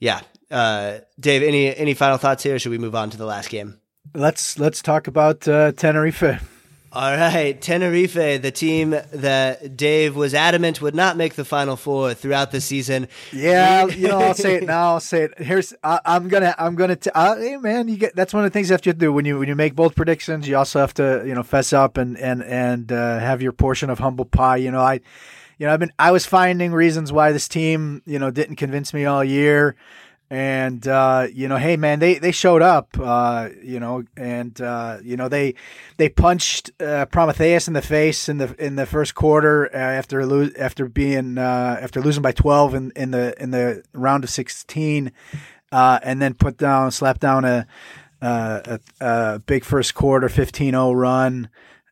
S1: yeah, uh, Dave, any any final thoughts here? should we move on to the last game?
S2: Let's let's talk about uh, Tenerife.
S1: All right, Tenerife, the team that Dave was adamant would not make the Final Four throughout the season.
S2: Yeah, you know, I'll say it now. I'll say it. Here's, I, am gonna, I'm gonna. T- uh, hey, man, you get. That's one of the things you have to do when you when you make bold predictions. You also have to, you know, fess up and and and uh, have your portion of humble pie. You know, I you know, I've been I was finding reasons why this team, you know, didn't convince me all year. And uh, you know, hey man, they they showed up, uh, you know, and uh, you know they they punched uh, Prometheus in the face in the in the first quarter uh, after lo- after being uh, after losing by twelve in, in the in the round of sixteen, and then put down slap down a a, a big first quarter 15-0 run,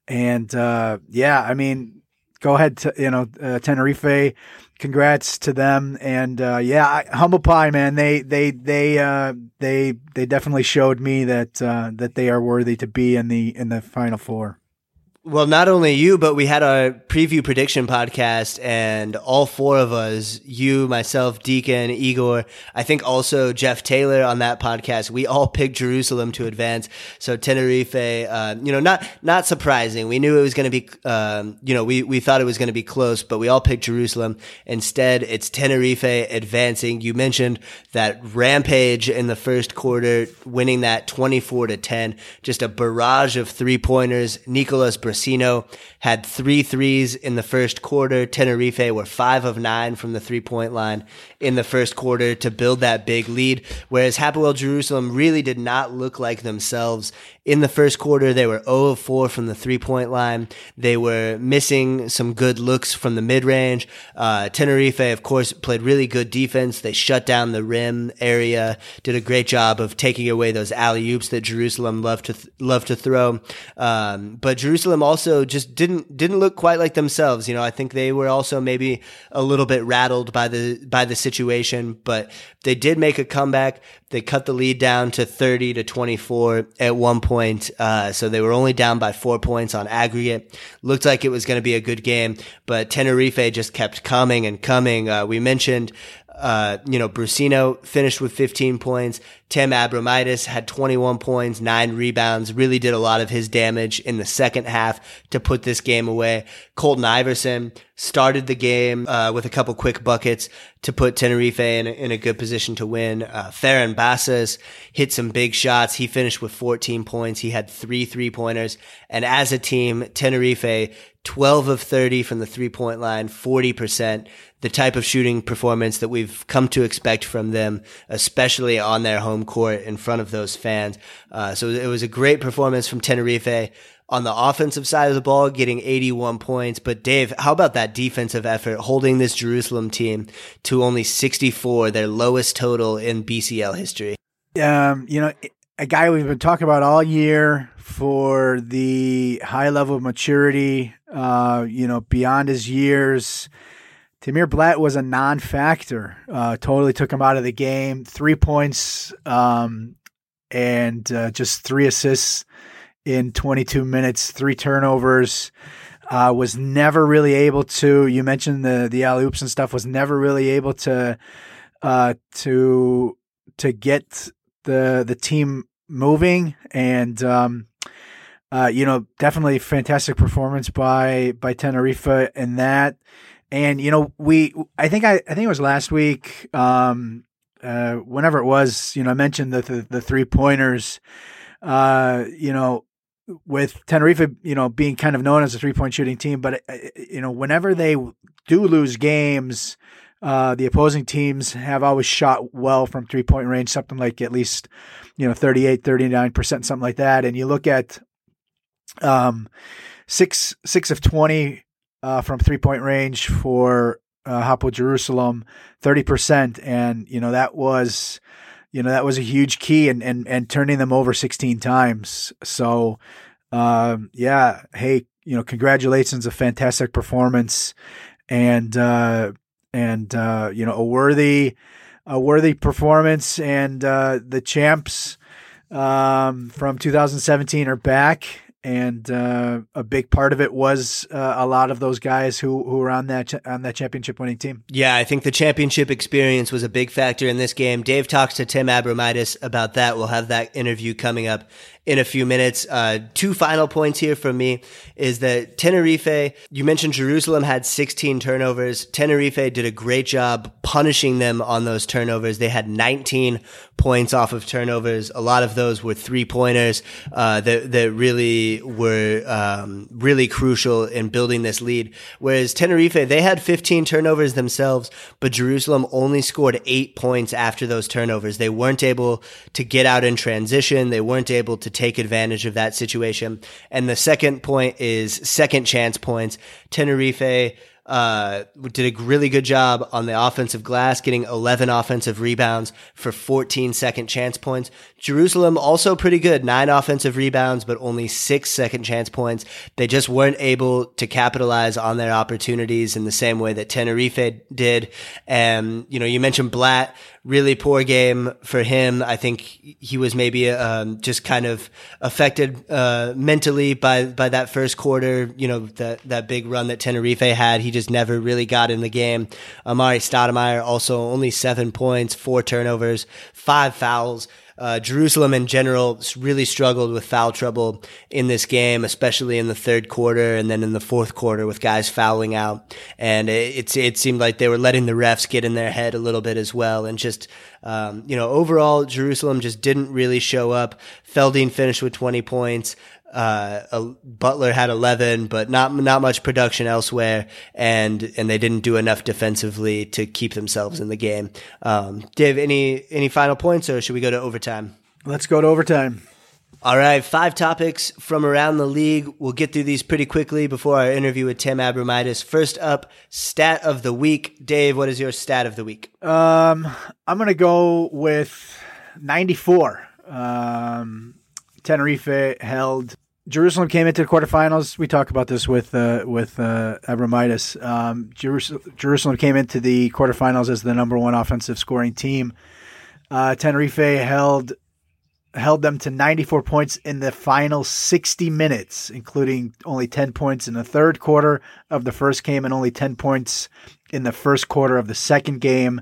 S2: and yeah, I mean go ahead you know Tenerife. Congrats to them, and uh, yeah, I, humble pie, man. They they they uh, they they definitely showed me that uh, that they are worthy to be in the in the final four.
S1: Well, not only you, but we had our preview prediction podcast, and all four of us, you, myself, Deacon, Igor, I think also Jeff Taylor on that podcast, we all picked Jerusalem to advance. So Tenerife, uh, you know, not not surprising. We knew it was going to be, um, you know, we we thought it was going to be close, but we all picked Jerusalem. Instead, it's Tenerife advancing. You mentioned that rampage in the first quarter, winning that twenty four to ten, just a barrage of three pointers. Nicolas Had three threes in the first quarter. Tenerife were five of nine from the three point line in the first quarter to build that big lead. Whereas Hapoel Jerusalem really did not look like themselves in the first quarter. They were 0 of 4 from the three point line. They were missing some good looks from the mid range. Uh, Tenerife, of course, played really good defense. They shut down the rim area, did a great job of taking away those alley oops that Jerusalem loved to th- loved to throw. Um, but Jerusalem also just didn't didn't look quite like themselves. You know, I think they were also maybe a little bit rattled by the by the situation, but they did make a comeback. They cut the lead down to 30 to 24 at one point. Uh, so they were only down by four points on aggregate. Looked like it was going to be a good game, but Tenerife just kept coming and coming. Uh, we mentioned uh, you know, Brusino finished with 15 points. Tim Abromaitis had 21 points, nine rebounds, really did a lot of his damage in the second half to put this game away. Colton Iverson started the game uh, with a couple quick buckets to put Tenerife in in a good position to win. Uh, Ferran Bassas hit some big shots. He finished with 14 points. He had three three pointers. And as a team, Tenerife 12 of 30 from the three point line, 40%, the type of shooting performance that we've come to expect from them, especially on their home court in front of those fans. Uh, so it was a great performance from Tenerife on the offensive side of the ball, getting 81 points. But Dave, how about that defensive effort holding this Jerusalem team to only 64, their lowest total in BCL history?
S2: Um, you know, a guy we've been talking about all year for the high level of maturity, uh, you know, beyond his years. Tamir Blatt was a non-factor. Uh, totally took him out of the game. Three points um, and uh, just three assists in 22 minutes. Three turnovers. Uh, was never really able to. You mentioned the the alley oops and stuff. Was never really able to uh, to to get the the team moving and um, uh, you know definitely fantastic performance by by Tenerife in that. And you know we I think I I think it was last week um, uh, whenever it was you know I mentioned the the, the three pointers uh, you know with Tenerife you know being kind of known as a three point shooting team but uh, you know whenever they do lose games uh, the opposing teams have always shot well from three point range, something like at least, you know, 38, 39%, something like that. And you look at um, six, six of 20 uh, from three point range for uh, Hapoel Jerusalem, 30%. And, you know, that was, you know, that was a huge key and, and, and turning them over 16 times. So, um, yeah, hey, you know, congratulations, a fantastic performance. And, uh, and uh, you know a worthy a worthy performance and uh, the champs um, from 2017 are back and uh, a big part of it was uh, a lot of those guys who who were on that on that championship winning team.
S1: Yeah, I think the championship experience was a big factor in this game. Dave talks to Tim Abromaitis about that. We'll have that interview coming up in a few minutes. Uh, two final points here from me is that Tenerife, you mentioned Jerusalem had 16 turnovers. Tenerife did a great job punishing them on those turnovers. They had 19 points off of turnovers. A lot of those were three pointers uh, that that really were um, really crucial in building this lead. Whereas Tenerife, they had 15 turnovers themselves, but Jerusalem only scored eight points after those turnovers. They weren't able to get out in transition. They weren't able to take advantage of that situation. And the second point is second chance points. Tenerife uh, did a really good job on the offensive glass, getting 11 offensive rebounds for 14 second chance points. Jerusalem also pretty good, nine offensive rebounds, but only six second chance points. They just weren't able to capitalize on their opportunities in the same way that Tenerife did. And, you know, you mentioned Blatt really poor game for him. I think he was maybe um, just kind of affected uh, mentally by by that first quarter. You know that that big run that Tenerife had. He just never really got in the game. Amar'e Stoudemire also only seven points, four turnovers, five fouls. Uh, Jerusalem in general really struggled with foul trouble in this game, especially in the third quarter and then in the fourth quarter with guys fouling out. And it, it seemed like they were letting the refs get in their head a little bit as well and just Um, you know, overall, Jerusalem just didn't really show up. Feldeine finished with 20 points. Uh, Butler had 11, but not not much production elsewhere, and and they didn't do enough defensively to keep themselves in the game. Um, Dave, any any final points, or should we go to overtime?
S2: Let's go to overtime.
S1: All right, five topics from around the league. We'll get through these pretty quickly before our interview with Tim Abromaitis. First up, stat of the week. Dave, what is your stat of the week?
S2: Um, I'm going to go with 94. Um, Tenerife held. Jerusalem came into the quarterfinals. We talk about this with uh, with uh, Abromaitis. Um, Jerusalem, Jerusalem came into the quarterfinals as the number one offensive scoring team. Uh, Tenerife held held them to 94 points in the final 60 minutes, including only 10 points in the third quarter of the first game and only 10 points in the first quarter of the second game.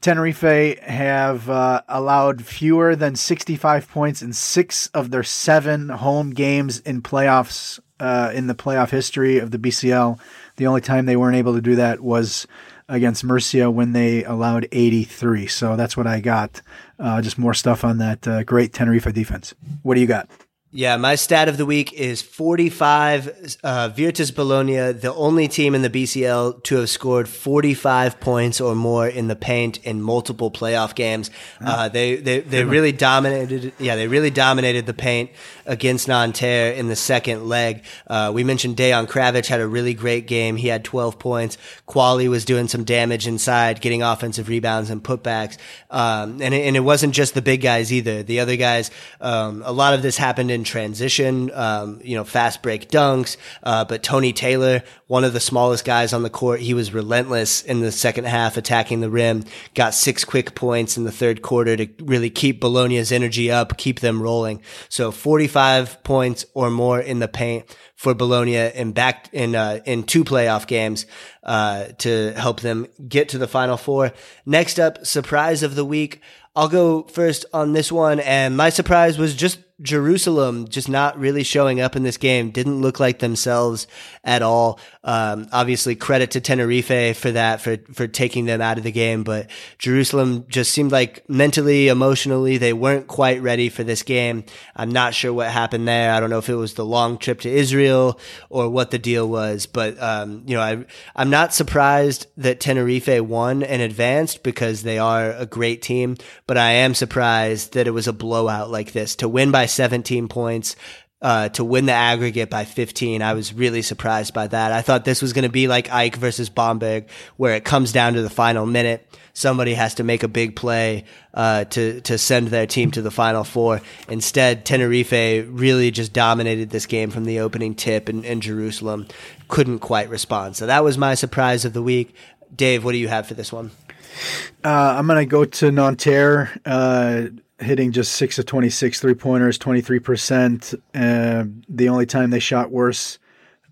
S2: Tenerife have uh, allowed fewer than 65 points in six of their seven home games in playoffs uh, in the playoff history of the BCL. The only time they weren't able to do that was against Murcia when they allowed 83. So that's what I got. Uh, just more stuff on that uh, great Tenerife defense. What do you got?
S1: Yeah, my stat of the week is 45. Uh, Virtus Bologna, the only team in the BCL to have scored 45 points or more in the paint in multiple playoff games. Uh, they they, they really dominated. Yeah, they really dominated the paint against Nanterre in the second leg. Uh, we mentioned Dejan Kravic had a really great game. He had 12 points. Qvale was doing some damage inside, getting offensive rebounds and putbacks. Um, and, it, and it wasn't just the big guys either. The other guys, um, a lot of this happened in in transition, um, you know, fast break dunks. Uh, but Tony Taylor, one of the smallest guys on the court, he was relentless in the second half, attacking the rim. Got six quick points in the third quarter to really keep Bologna's energy up, keep them rolling. So 45 points or more in the paint for Bologna in back in uh, in two playoff games uh, to help them get to the final four. Next up, surprise of the week. I'll go first on this one, and my surprise was just Jerusalem just not really showing up in this game. Didn't look like themselves at all. Um, obviously, credit to Tenerife for that, for, for taking them out of the game. But Jerusalem just seemed like mentally, emotionally, they weren't quite ready for this game. I'm not sure what happened there. I don't know if it was the long trip to Israel or what the deal was. But, um, you know, I, I'm not surprised that Tenerife won and advanced because they are a great team. But I am surprised that it was a blowout like this to win by 17 points. Uh, to win the aggregate by 15, I was really surprised by that. I thought this was going to be like AEK versus Bamberg, where it comes down to the final minute. Somebody has to make a big play uh, to to send their team to the final four. Instead, Tenerife really just dominated this game from the opening tip, and, and Jerusalem couldn't quite respond. So that was my surprise of the week. Dave, what do you have for this one?
S2: Uh, I'm going to go to Nanterre. Hitting just six of 26 three pointers, 23%. Uh, the only time they shot worse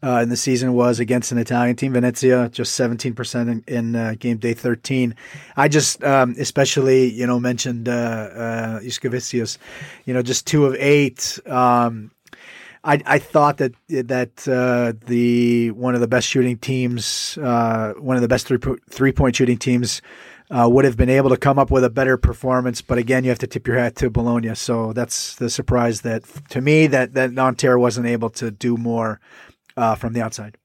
S2: uh, in the season was against an Italian team, Venezia, just 17% in, in uh, game day 13. I just, um, especially, you know, mentioned uh, uh, you know, just two of eight. Um, I, I thought that that uh, the one of the best shooting teams, uh, one of the best three three point shooting teams, uh, would have been able to come up with a better performance. But again, you have to tip your hat to Bologna. So that's the surprise that to me that that Nanterre wasn't able to do more uh, from the outside.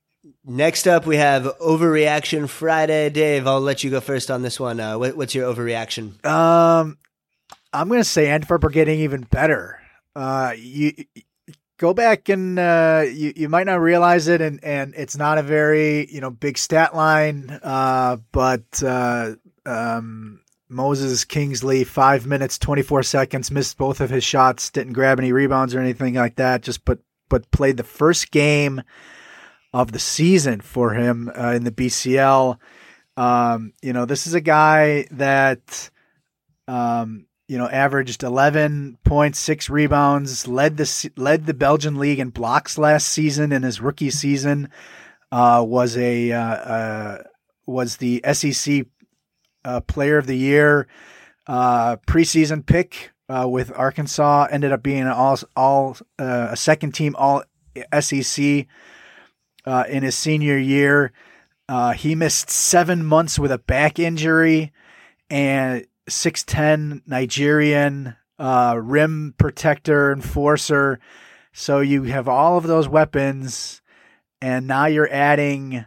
S1: Next up, we have Overreaction Friday. Dave, I'll let you go first on this one. Uh, what, what's your overreaction?
S2: Um, I'm going to say Antwerp are getting even better. Uh, you go back and uh, you you might not realize it, and and it's not a very you know big stat line, uh, but uh, um, Moses Kingsley, five minutes, 24 seconds, missed both of his shots, didn't grab any rebounds or anything like that, just but, but played the first game of the season for him uh, in the BCL. Um, you know, this is a guy that, um, you know, averaged 11.6 rebounds, led the led the Belgian league in blocks last season in his rookie season. Uh, was a uh, uh was the SEC uh, Player of the Year uh, preseason pick uh, with Arkansas. Ended up being an all all uh, a second team All SEC uh, in his senior year. Uh, he missed seven months with a back injury, and 6'10 Nigerian uh, rim protector, enforcer. So you have all of those weapons, and now you're adding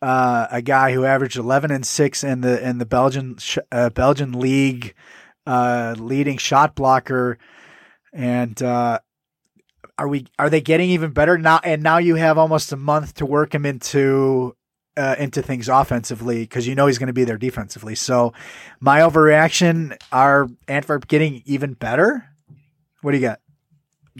S2: uh, a guy who averaged 11 and six in the in the Belgian uh, Belgian league, uh, leading shot blocker, and uh, are we are they getting even better now? And now you have almost a month to work him into uh, into things offensively because you know he's going to be there defensively. So my overreaction: are Antwerp getting even better? What do you got?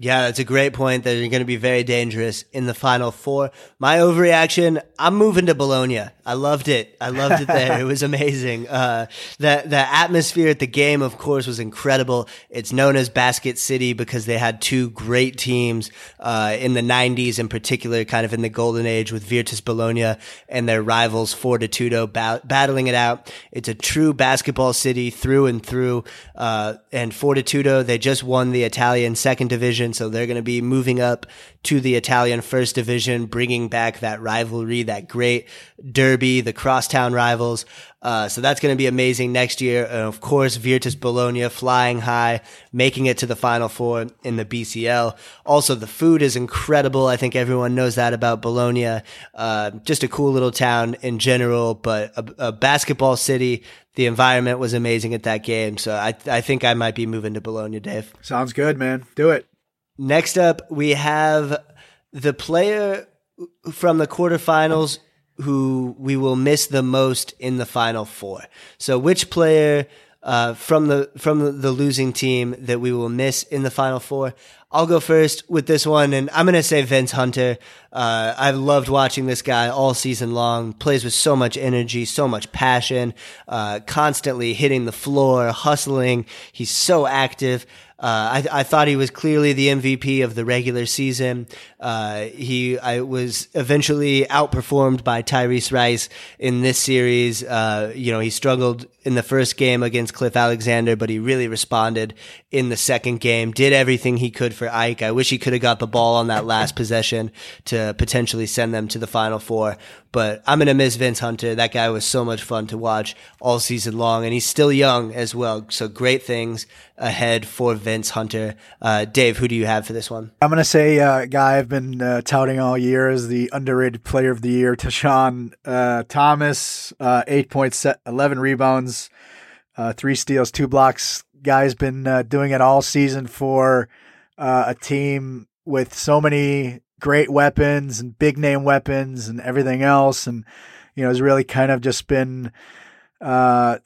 S1: Yeah, that's a great point. That you're going to be very dangerous in the final four. My overreaction: I'm moving to Bologna. I loved it. I loved it there. it was amazing. Uh, the the atmosphere at the game, of course, was incredible. It's known as Basket City because they had two great teams uh, in the '90s, in particular, kind of in the golden age with Virtus Bologna and their rivals Fortitudo ba- battling it out. It's a true basketball city through and through. Uh, and Fortitudo, they just won the Italian second division, so they're going to be moving up to the Italian first division, bringing back that rivalry, that great derby, the crosstown rivals. Uh, so that's going to be amazing next year. And of course, Virtus Bologna flying high, making it to the final four in the BCL. Also, the food is incredible. I think everyone knows that about Bologna. Uh, just a cool little town in general, but a, a basketball city. The environment was amazing at that game. So I, I think I might be moving to Bologna, Dave.
S2: Sounds good, man. Do it.
S1: Next up, we have the player from the quarterfinals who we will miss the most in the final four. So, which player uh, from the from the losing team that we will miss in the final four? I'll go first with this one, and I'm to say Vince Hunter. Uh, I've loved watching this guy all season long. Plays with so much energy, so much passion, uh, constantly hitting the floor, hustling. He's so active. Uh, I, I, thought he was clearly the MVP of the regular season. Uh, he I was eventually outperformed by Tyrese Rice in this series. Uh, you know, he struggled in the first game against Cliff Alexander, but he really responded in the second game. Did everything he could for AEK. I wish he could have got the ball on that last possession to potentially send them to the Final Four. But I'm gonna miss Vince Hunter. That guy was so much fun to watch all season long, and he's still young as well. So great things ahead for Vince Hunter. Uh, Dave, who do you have for this one?
S2: I'm gonna say uh, guy I've been uh, touting all year as the underrated player of the year, Tashawn uh, Thomas. Uh, eight points, eleven rebounds, uh, three steals, two blocks. Guy's been doing it all season for a team with so many great weapons and big name weapons and everything else. And, you know, has really kind of just been, uh,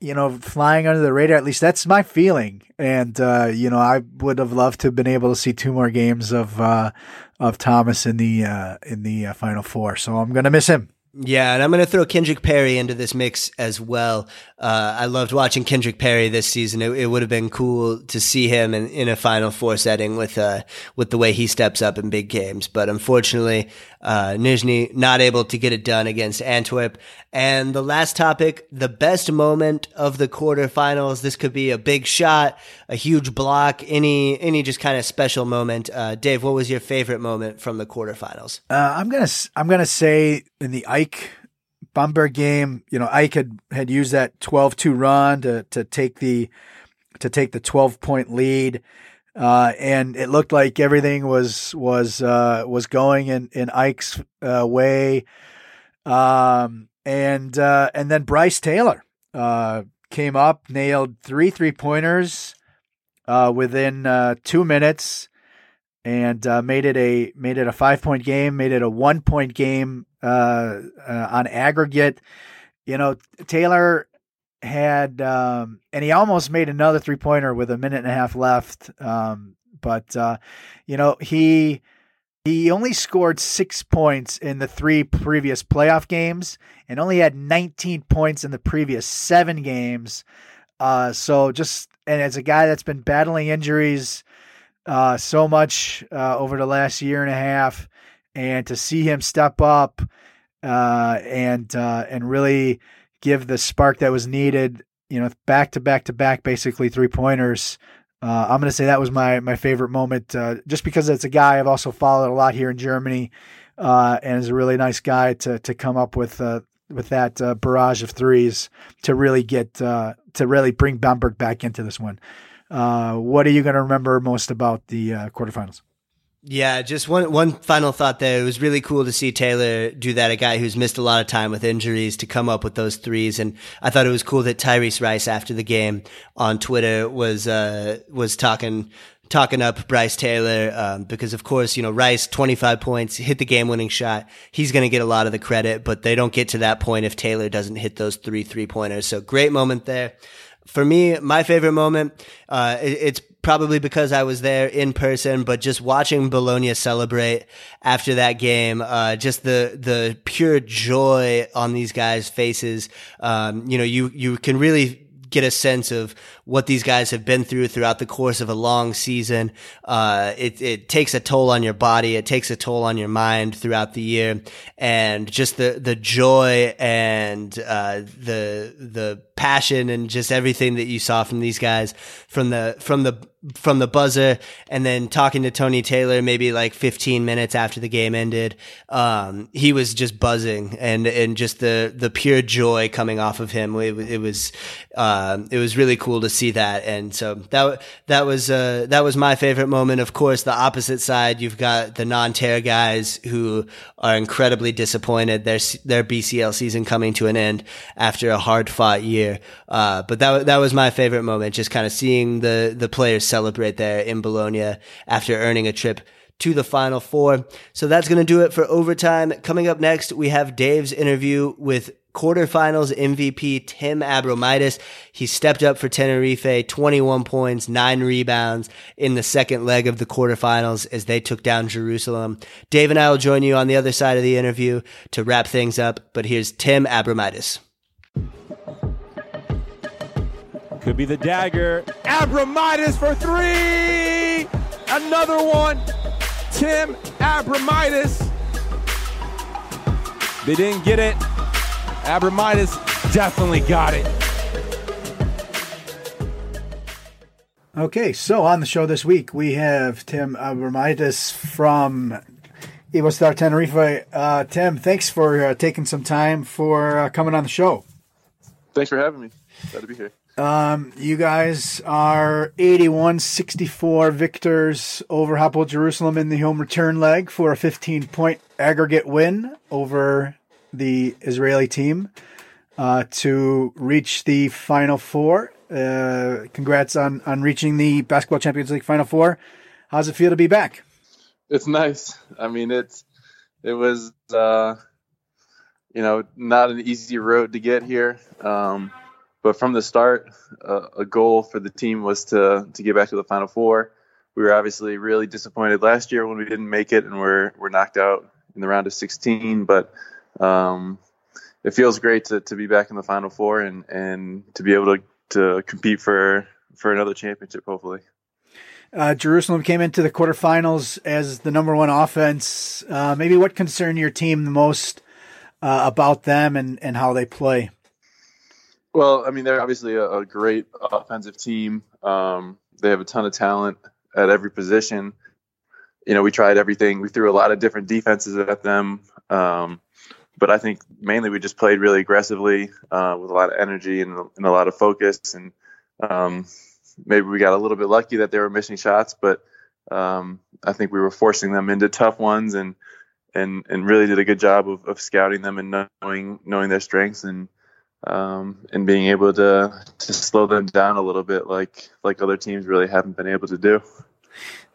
S2: you know, flying under the radar. At least that's my feeling. And, uh, you know, I would have loved to have been able to see two more games of, uh, of Thomas in the, uh, in the uh, final four. So I'm going to miss him.
S1: Yeah, and I'm going to throw Kendrick Perry into this mix as well. Uh, I loved watching Kendrick Perry this season. It, it would have been cool to see him in, in a Final Four setting with uh, with the way he steps up in big games. But unfortunately, uh, Nizhny not able to get it done against Antwerp. And the last topic, the best moment of the quarterfinals. This could be a big shot, a huge block, any any just kind of special moment. Uh, Dave, what was your favorite moment from the quarterfinals?
S2: Uh, I'm gonna I'm gonna say in the AEK Bamberg game, you know, AEK had had used that 12-2 run to to take the to take the 12 point lead. Uh, and it looked like everything was was uh, was going in in AEK's uh, way. Um, and uh, and then Bryce Taylor uh, came up, nailed three three pointers uh, within two minutes, and made it a made it a five point game, made it a one point game uh, on aggregate. You know, Taylor had um, and he almost made another three pointer with a minute and a half left, um, but you know he he only scored six points in the three previous playoff games and only had 19 points in the previous seven games. Uh, so just, and as a guy that's been battling injuries uh, so much uh, over the last year and a half, and to see him step up uh, and uh, and really give the spark that was needed, you know, back to back to back, basically three pointers. Uh, I'm going to say that was my my favorite moment, uh, just because it's a guy I've also followed a lot here in Germany, uh, and is a really nice guy to to come up with uh, with that uh, barrage of threes to really get uh, to really bring Bamberg back into this one. What are you going to remember most about the quarterfinals?
S1: Yeah, just one one final thought there. It was really cool to see Taylor do that. A guy who's missed a lot of time with injuries to come up with those threes, and I thought it was cool that Tyrese Rice after the game on Twitter was uh, was talking talking up Bryce Taylor um, because, of course, you know Rice twenty five points, hit the game winning shot. He's going to get a lot of the credit, but they don't get to that point if Taylor doesn't hit those three three pointers. So great moment there. For me, my favorite moment, uh, it, it's probably because I was there in person, but just watching Bologna celebrate after that game, uh, just the the pure joy on these guys' faces. Um, you know, you you can really get a sense of what these guys have been through throughout the course of a long season. Uh, it, it takes a toll on your body. It takes a toll on your mind throughout the year. And just the, the joy and, uh, the, the passion and just everything that you saw from these guys from the, from the, from the buzzer and then talking to Tony Taylor maybe like 15 minutes after the game ended. Um, he was just buzzing and, and just the, the pure joy coming off of him. It, it was, um, it was really cool to see that. And so that, that was, uh, that was my favorite moment. Of course, the opposite side, you've got the Nanterre guys who are incredibly disappointed. Their, their BCL season coming to an end after a hard fought year. Uh, but that, that was my favorite moment, just kind of seeing the, the players celebrate there in Bologna after earning a trip to the Final Four. So that's going to do it for overtime. Coming up next, we have Dave's interview with quarterfinals MVP Tim Abromaitis. He stepped up for Tenerife, 21 points, nine rebounds in the second leg of the quarterfinals as they took down Jerusalem. Dave and I will join you on the other side of the interview to wrap things up. But here's Tim Abromaitis.
S3: Could be the dagger. Abromaitis for three. Another one. Tim Abromaitis. They didn't get it. Abromaitis definitely got it.
S2: Okay, so on the show this week we have Tim Abromaitis from Iberostar Tenerife. Uh, Tim, thanks for uh, taking some time for uh, coming on the show.
S7: Thanks for having me. Glad to be here.
S2: Um, you guys are 81 64 victors over Hapoel Jerusalem in the home return leg for a 15 point aggregate win over the Israeli team uh, to reach the Final Four. Uh, congrats on, on reaching the Basketball Champions League Final Four. How's it feel to be back?
S7: It's nice. I mean, it's it was uh, you know not an easy road to get here. Um, but from the start, uh, a goal for the team was to to get back to the Final Four. We were obviously really disappointed last year when we didn't make it and we're we're knocked out in the round of 16. But um, it feels great to, to be back in the Final Four and, and to be able to, to compete for for another championship, hopefully.
S2: Uh, Jerusalem came into the quarterfinals as the number one offense. Uh, maybe what concerned your team the most uh, about them and, and how they play?
S7: Well, I mean, they're obviously a, a great offensive team. Um, they have a ton of talent at every position. You know, we tried everything. We threw a lot of different defenses at them. Um, but I think mainly we just played really aggressively uh, with a lot of energy and, and, a lot of focus. And um, maybe we got a little bit lucky that they were missing shots, but um, I think we were forcing them into tough ones and and and really did a good job of, of scouting them and knowing knowing their strengths and um, and being able to to slow them down a little bit, like like other teams really haven't been able to do.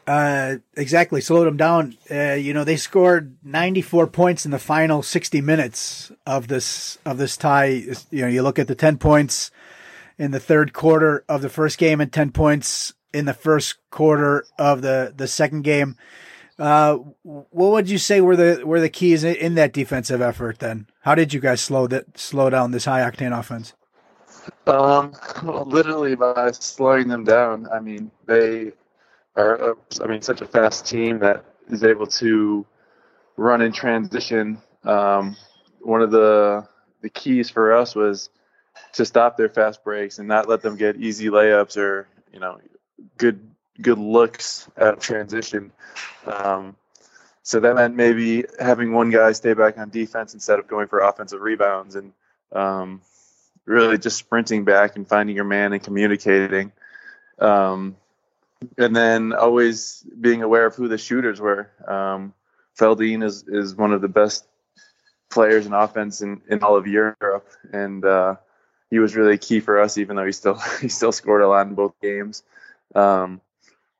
S2: Uh, exactly, slowed them down. Uh, you know, they scored 94 points in the final 60 minutes of this of this tie. You know, you look at the 10 points in the third quarter of the first game and 10 points in the first quarter of the the second game. Uh, what would you say were the were the keys in that defensive effort? Then, how did you guys slow that slow down this high octane offense?
S7: Um, literally by slowing them down. I mean, they are. Uh, I mean, such a fast team that is able to run in transition. Um, one of the the keys for us was to stop their fast breaks and not let them get easy layups or you know good good looks at transition. Um, so that meant maybe having one guy stay back on defense instead of going for offensive rebounds. And um, really just sprinting back and finding your man and communicating. Um, and then always being aware of who the shooters were. Um, Feldeine is, is one of the best players in offense in, in all of Europe. And, uh, he was really key for us, even though he still, he still scored a lot in both games. Um,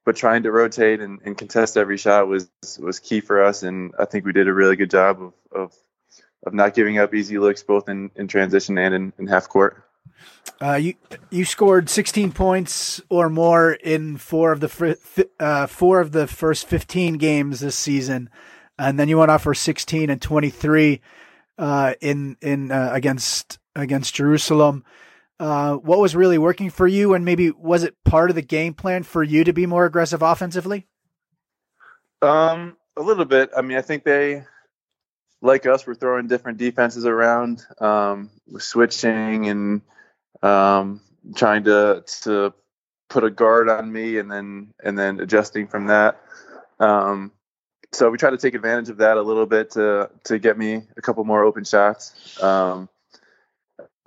S7: but trying to rotate and, and, contest every shot was, was key for us. And I think we did a really good job of, of, of not giving up easy looks, both in, in transition and in, in half court.
S2: Uh, you you scored 16 points or more in four of the fr- uh, four of the first 15 games this season, and then you went off for 16 and 23 uh, in in uh, against against Jerusalem. Uh, what was really working for you, and maybe was it part of the game plan for you to be more aggressive offensively?
S7: Um, a little bit. I mean, I think they, like us, were throwing different defenses around, um, switching and um, trying to to put a guard on me and then and then adjusting from that. Um, so we try to take advantage of that a little bit to to get me a couple more open shots. Um,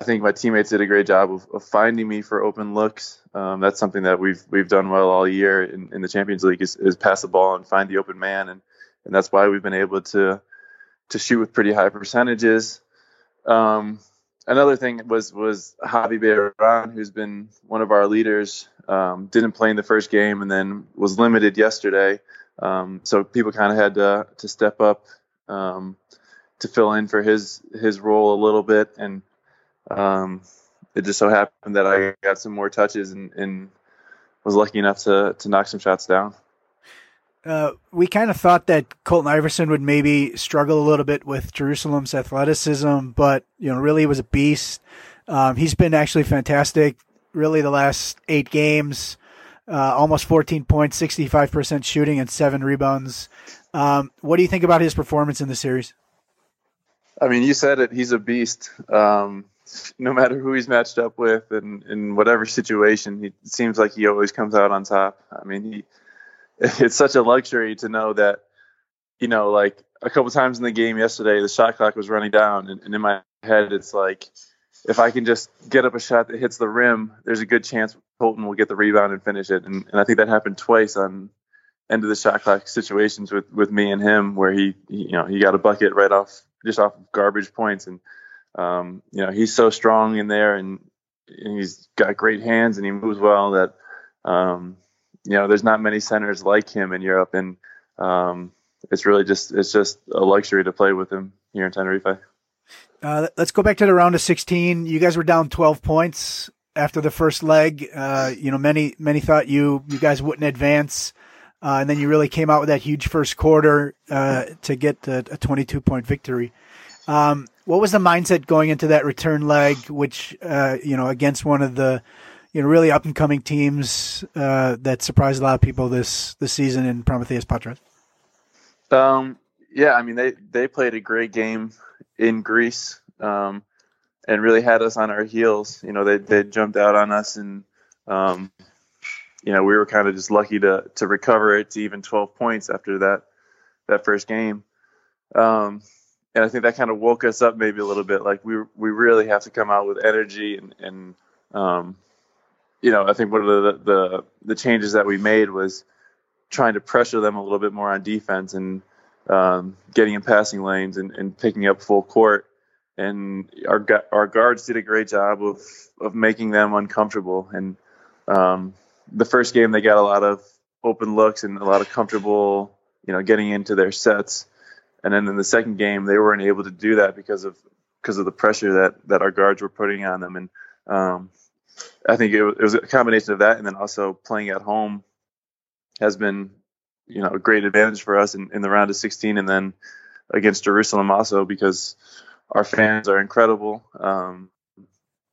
S7: I think my teammates did a great job of, of finding me for open looks. Um, that's something that we've we've done well all year in, in the Champions League is, is, pass the ball and find the open man, and and that's why we've been able to to shoot with pretty high percentages. Um, another thing was was Javi Beirán, who's been one of our leaders, um, didn't play in the first game and then was limited yesterday. Um, so people kind of had to to step up um, to fill in for his his role a little bit, and um, it just so happened that I got some more touches and, and was lucky enough to to knock some shots down.
S2: Uh, we kind of thought that Colton Iverson would maybe struggle a little bit with Jerusalem's athleticism, but you know, really he was a beast. Um, he's been actually fantastic. Really, the last eight games, uh, almost 14 points, 65% shooting, and seven rebounds. Um, what do you think about his performance in the series?
S7: I mean, you said it. He's a beast. Um, no matter who he's matched up with, and in whatever situation, he seems like he always comes out on top. I mean, he it's such a luxury to know that you know like a couple times in the game yesterday the shot clock was running down and, and in my head it's like if I can just get up a shot that hits the rim, there's a good chance Colton will get the rebound and finish it. And, and I think that happened twice on end of the shot clock situations with, with me and him, where he, he you know, he got a bucket right off, just off of garbage points. And, um, you know, he's so strong in there and, and he's got great hands and he moves well that, um, you know, there's not many centers like him in Europe, and um, it's really just it's just a luxury to play with him here in Tenerife.
S2: Uh, let's go back to the round of 16. You guys were down 12 points after the first leg. Uh, you know, many many thought you you guys wouldn't advance, uh, and then you really came out with that huge first quarter uh, to get a, a 22 point victory. Um, what was the mindset going into that return leg, which uh, you know against one of the you know, really up and coming teams uh, that surprised a lot of people this this season in Prometheus Patras?
S7: Um, yeah, I mean they they played a great game in Greece um, and really had us on our heels. You know, they they jumped out on us and um, you know we were kind of just lucky to to recover it to even 12 points after that that first game. Um, and I think that kind of woke us up maybe a little bit. Like we we really have to come out with energy and and um, you know, I think one of the, the, the changes that we made was trying to pressure them a little bit more on defense and um, getting in passing lanes and, and picking up full court. And our our guards did a great job of of making them uncomfortable. And um, the first game they got a lot of open looks and a lot of comfortable, you know, getting into their sets. And then in the second game, they weren't able to do that because of because of the pressure that that our guards were putting on them. And um, I think it was, it was, a combination of that, and then also playing at home has been, you know, a great advantage for us in, in the round of 16, and then against Jerusalem also because our fans are incredible. Um,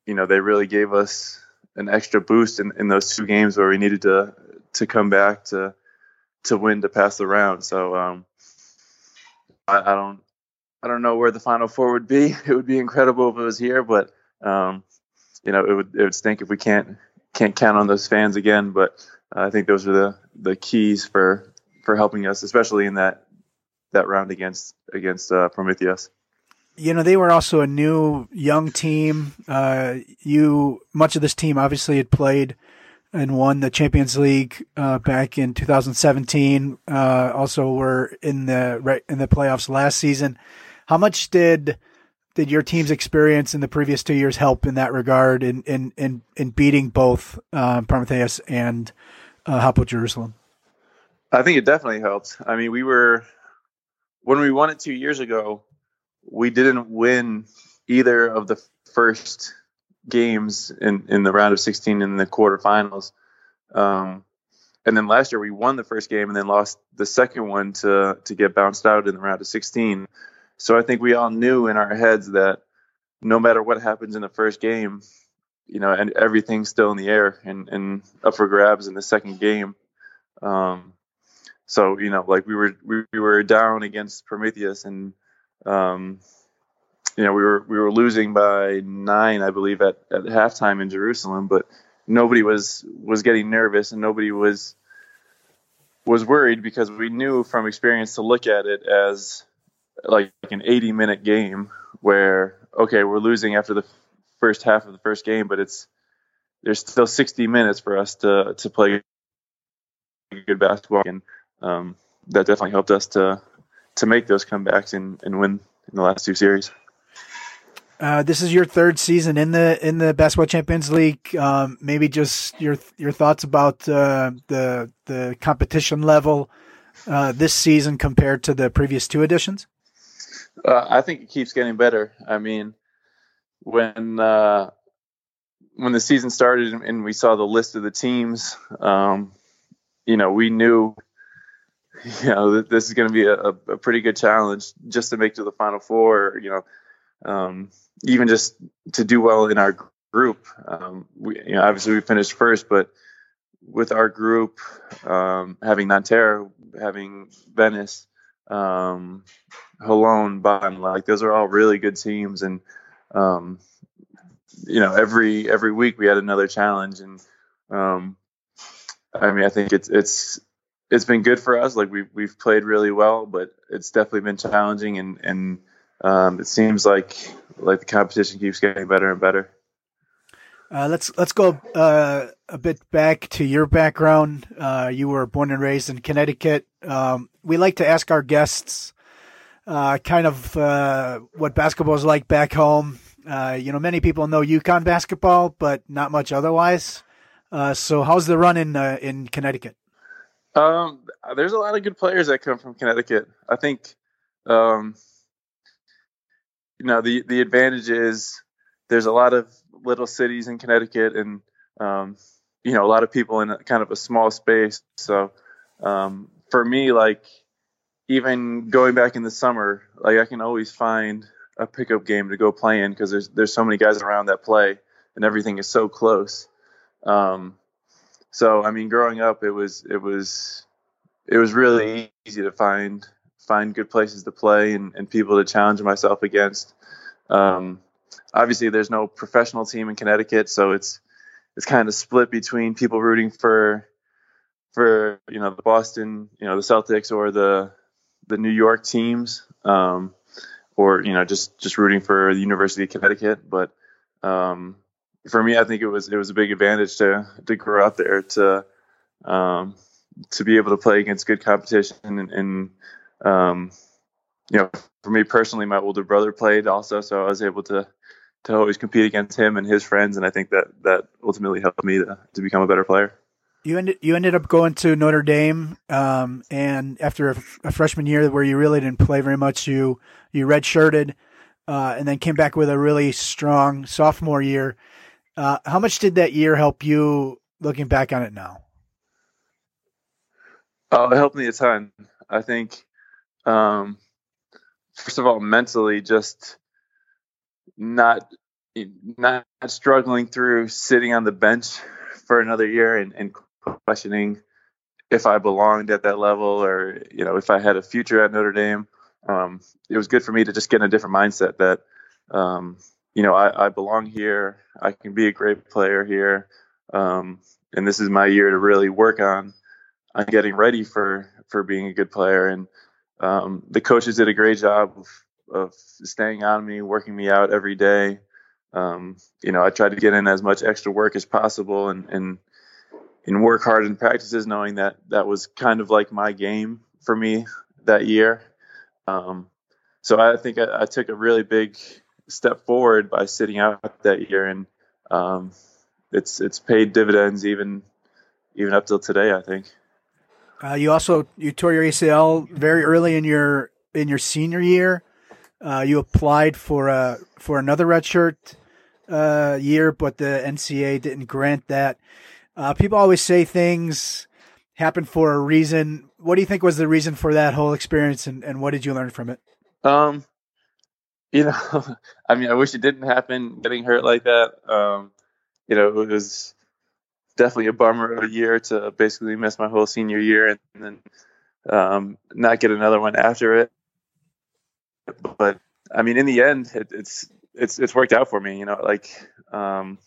S7: you know, they really gave us an extra boost in, in those two games where we needed to to come back to to win to pass the round. So um, I, I don't I don't know where the final four would be. It would be incredible if it was here, but um, you know, it would it would stink if we can't can't count on those fans again. But I think those are the the keys for for helping us, especially in that that round against against uh, Prometheus.
S2: you know, they were also a new young team. Uh, you much of this team obviously had played and won the Champions League uh, back in 2017. Uh, also, were in the in the playoffs last season. How much did did your team's experience in the previous two years help in that regard in in in, in beating both uh, Prometheus and uh, Hapoel Jerusalem?
S7: I think it definitely helped. I mean, we were when we won it two years ago, we didn't win either of the first games in, in the round of 16 in the quarterfinals. Um, and then last year we won the first game and then lost the second one to to get bounced out in the round of 16. So I think we all knew in our heads that no matter what happens in the first game, you know, and everything's still in the air and, and up for grabs in the second game. Um, so you know, like we were we, we were down against Prometheus and um, you know, we were we were losing by nine, I believe, at, at halftime in Jerusalem, but nobody was was getting nervous and nobody was was worried because we knew from experience to look at it as like an 80 minute game where okay we're losing after the first half of the first game but it's there's still 60 minutes for us to to play good basketball and um, that definitely helped us to to make those comebacks and, and win in the last two series
S2: uh, this is your third season in the in the Basketball Champions League. Um, maybe just your your thoughts about uh, the the competition level uh, this season compared to the previous two editions.
S7: Uh, I think it keeps getting better. I mean, when uh, when the season started and we saw the list of the teams, um, you know, we knew you know this is going to be a, a, pretty good challenge just to make to the final four. You know. Um, even just to do well in our group. Um, we, you know, obviously we finished first, but with our group um, having Nanterre, having Venice, um, Holon, Bonn, like those are all really good teams, and um, you know every every week we had another challenge, and um, I mean I think it's it's it's been good for us. Like we've we've played really well, but it's definitely been challenging, and and um, it seems like like the competition keeps getting better and better.
S2: Uh, let's let's go uh, a bit back to your background. Uh, you were born and raised in Connecticut. Um, we like to ask our guests uh, kind of uh, what basketball is like back home. Uh, you know, many people know UConn basketball, but not much otherwise. so, how's the run in in Connecticut?
S7: Um, there's a lot of good players that come from Connecticut. I think um, you know the the advantage is there's a lot of little cities in Connecticut and um, you know a lot of people in a, kind of a small space. So um, for me, like even going back in the summer, like I can always find a pickup game to go play in because there's there's so many guys around that play and everything is so close. Um, so I mean, growing up, it was it was it was really easy to find find good places to play and, and people to challenge myself against. Um, obviously, there's no professional team in Connecticut, so it's it's kind of split between people rooting for for you know the Boston, you know the Celtics or the the New York teams, um, or you know just just rooting for the University of Connecticut. But um, for me, I think it was it was a big advantage to to grow up there to um, to be able to play against good competition and, and um, you know, for me personally, my older brother played also, so I was able to to always compete against him and his friends, and I think that that ultimately helped me to, to become a better player.
S2: You ended you ended up going to Notre Dame, um, and after a, a, freshman year where you really didn't play very much, you you redshirted, uh, and then came back with a really strong sophomore year. Uh, how much did that year help you looking back on it now?
S7: Oh, it helped me a ton. I think um, first of all, mentally, just not not struggling through sitting on the bench for another year and, and questioning if I belonged at that level or you know if I had a future at Notre Dame. Um, it was good for me to just get in a different mindset that um, you know I, I, belong here. I can be a great player here, um, and this is my year to really work on on getting ready for for being a good player. And um, the coaches did a great job of, of staying on me, working me out every day. Um, you know, I tried to get in as much extra work as possible and and and work hard in practices, knowing that that was kind of like my game for me that year. Um, so I think I, I, took a really big step forward by sitting out that year, and um, it's it's paid dividends even even up till today. I think.
S2: Uh, you also you tore your ACL very early in your in your senior year. Uh, you applied for a for another redshirt uh, year, but the NCAA didn't grant that. Uh, people always say things happen for a reason. What do you think was the reason for that whole experience, and, and what did you learn from it?
S7: Um, you know, I mean, I wish it didn't happen. Getting hurt like that, um, you know, it was definitely a bummer of a year to basically miss my whole senior year and then um, not get another one after it. But I mean, in the end, it, it's it's it's worked out for me. You know, like um,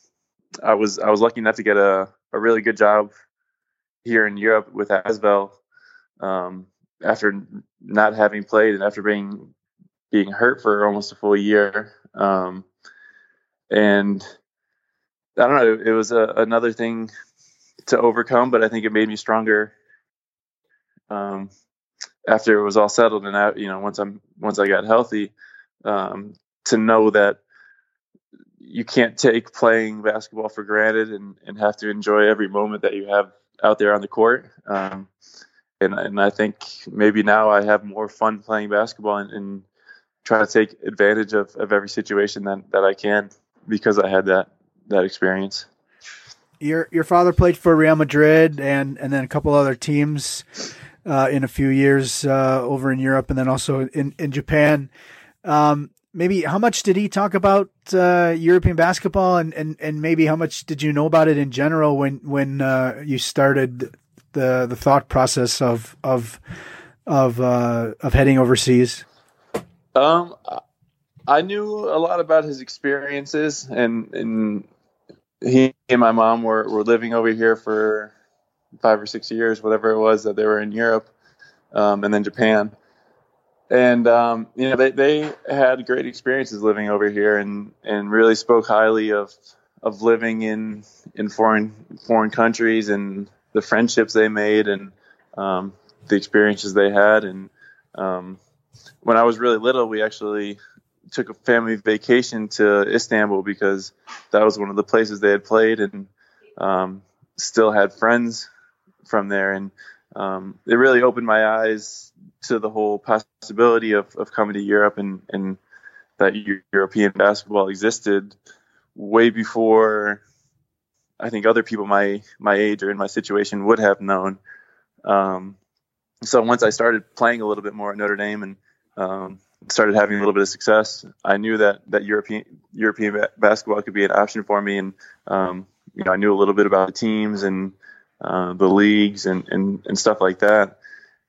S7: I was I was lucky enough to get a, a really good job here in Europe with Asvel um, after not having played and after being being hurt for almost a full year. Um, and I don't know, it was a, another thing to overcome, but I think it made me stronger. Um, after it was all settled and out, you know, once I'm, once I got healthy, um, to know that you can't take playing basketball for granted and, and have to enjoy every moment that you have out there on the court. Um, and, and I think maybe now I have more fun playing basketball and, and try to take advantage of, of every situation that, that I can because I had that that experience.
S2: Your your father played for Real Madrid and and then a couple other teams uh, in a few years uh, over in Europe and then also in in Japan. Um, maybe how much did he talk about uh, European basketball and, and, and maybe how much did you know about it in general when when uh, you started the the thought process of of of uh, of heading overseas?
S7: Um, I knew a lot about his experiences, and and he and my mom were were living over here for five or six years, whatever it was that they were in Europe, um, and then Japan. And um, you know they, they had great experiences living over here, and, and really spoke highly of of living in in foreign foreign countries and the friendships they made and um, the experiences they had. And um, when I was really little, we actually took a family vacation to Istanbul because that was one of the places they had played and um, still had friends from there. And um, it really opened my eyes to the whole possibility of, of coming to Europe and, and that European basketball existed way before I think other people my my age or in my situation would have known. Um, so once I started playing a little bit more at Notre Dame and um, started having a little bit of success, I knew that that European European basketball could be an option for me, and um, you know I knew a little bit about the teams and uh, the leagues and, and and stuff like that,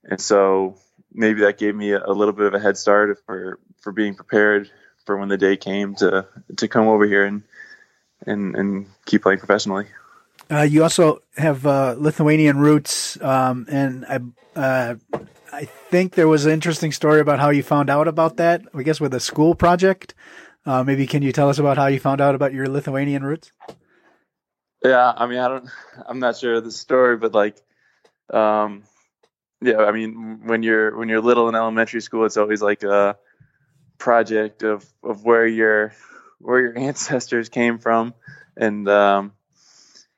S7: and so maybe that gave me a, little bit of a head start for for being prepared for when the day came to to come over here and and and keep playing professionally.
S2: Uh, you also have uh, Lithuanian roots, um, and I uh, I think there was an interesting story about how you found out about that. I guess with a school project. Uh, maybe can you tell us about how you found out about your Lithuanian roots?
S7: Yeah, I mean, I don't, I'm not sure of the story, but like, um, yeah, I mean, when you're when you're little in elementary school, it's always like a project of of where your where your ancestors came from, and um,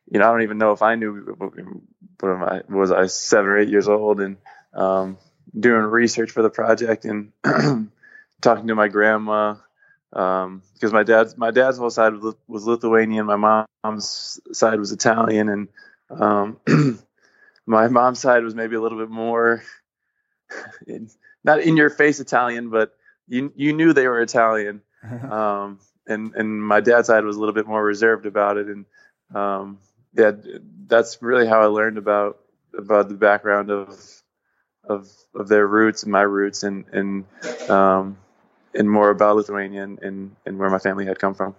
S7: you know, I don't even know if I knew. What I? Was I seven or eight years old and um, doing research for the project and talking to my grandma um, because my dad's my dad's whole side was, was Lithuanian, my mom's side was Italian, and um, my mom's side was maybe a little bit more not in your face Italian, but you you knew they were Italian. Um, and and my dad's side was a little bit more reserved about it, and um, yeah, that's really how I learned about about the background of of of their roots and my roots, and and um, and more about Lithuania and, and and where my family had come from.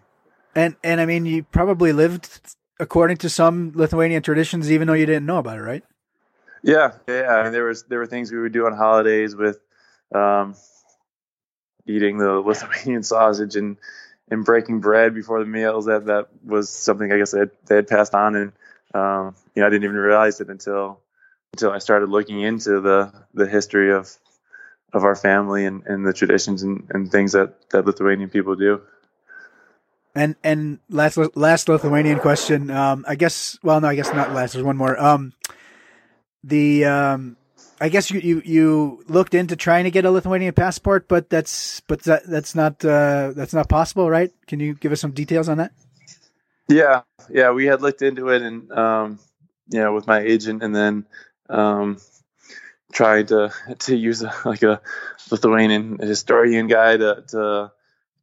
S2: And and I mean, you probably lived according to some Lithuanian traditions, even though you didn't know about it, right?
S7: Yeah, yeah. I mean, there was there were things we would do on holidays with, um, eating the Lithuanian sausage and and breaking bread before the meals. That that was something I guess they had, they had passed on, and um, you know I didn't even realize it until until I started looking into the the history of of our family and, and the traditions and, and things that, that Lithuanian people do.
S2: And and last last Lithuanian question. Um, I guess. Well, no, I guess not last. There's one more. Um, the um, I guess you, you you looked into trying to get a Lithuanian passport, but that's but that that's not uh, that's not possible, right? Can you give us some details on that?
S7: Yeah, yeah, we had looked into it, and um, you know, with my agent, and then um, trying to to use a, like a Lithuanian historian guy to to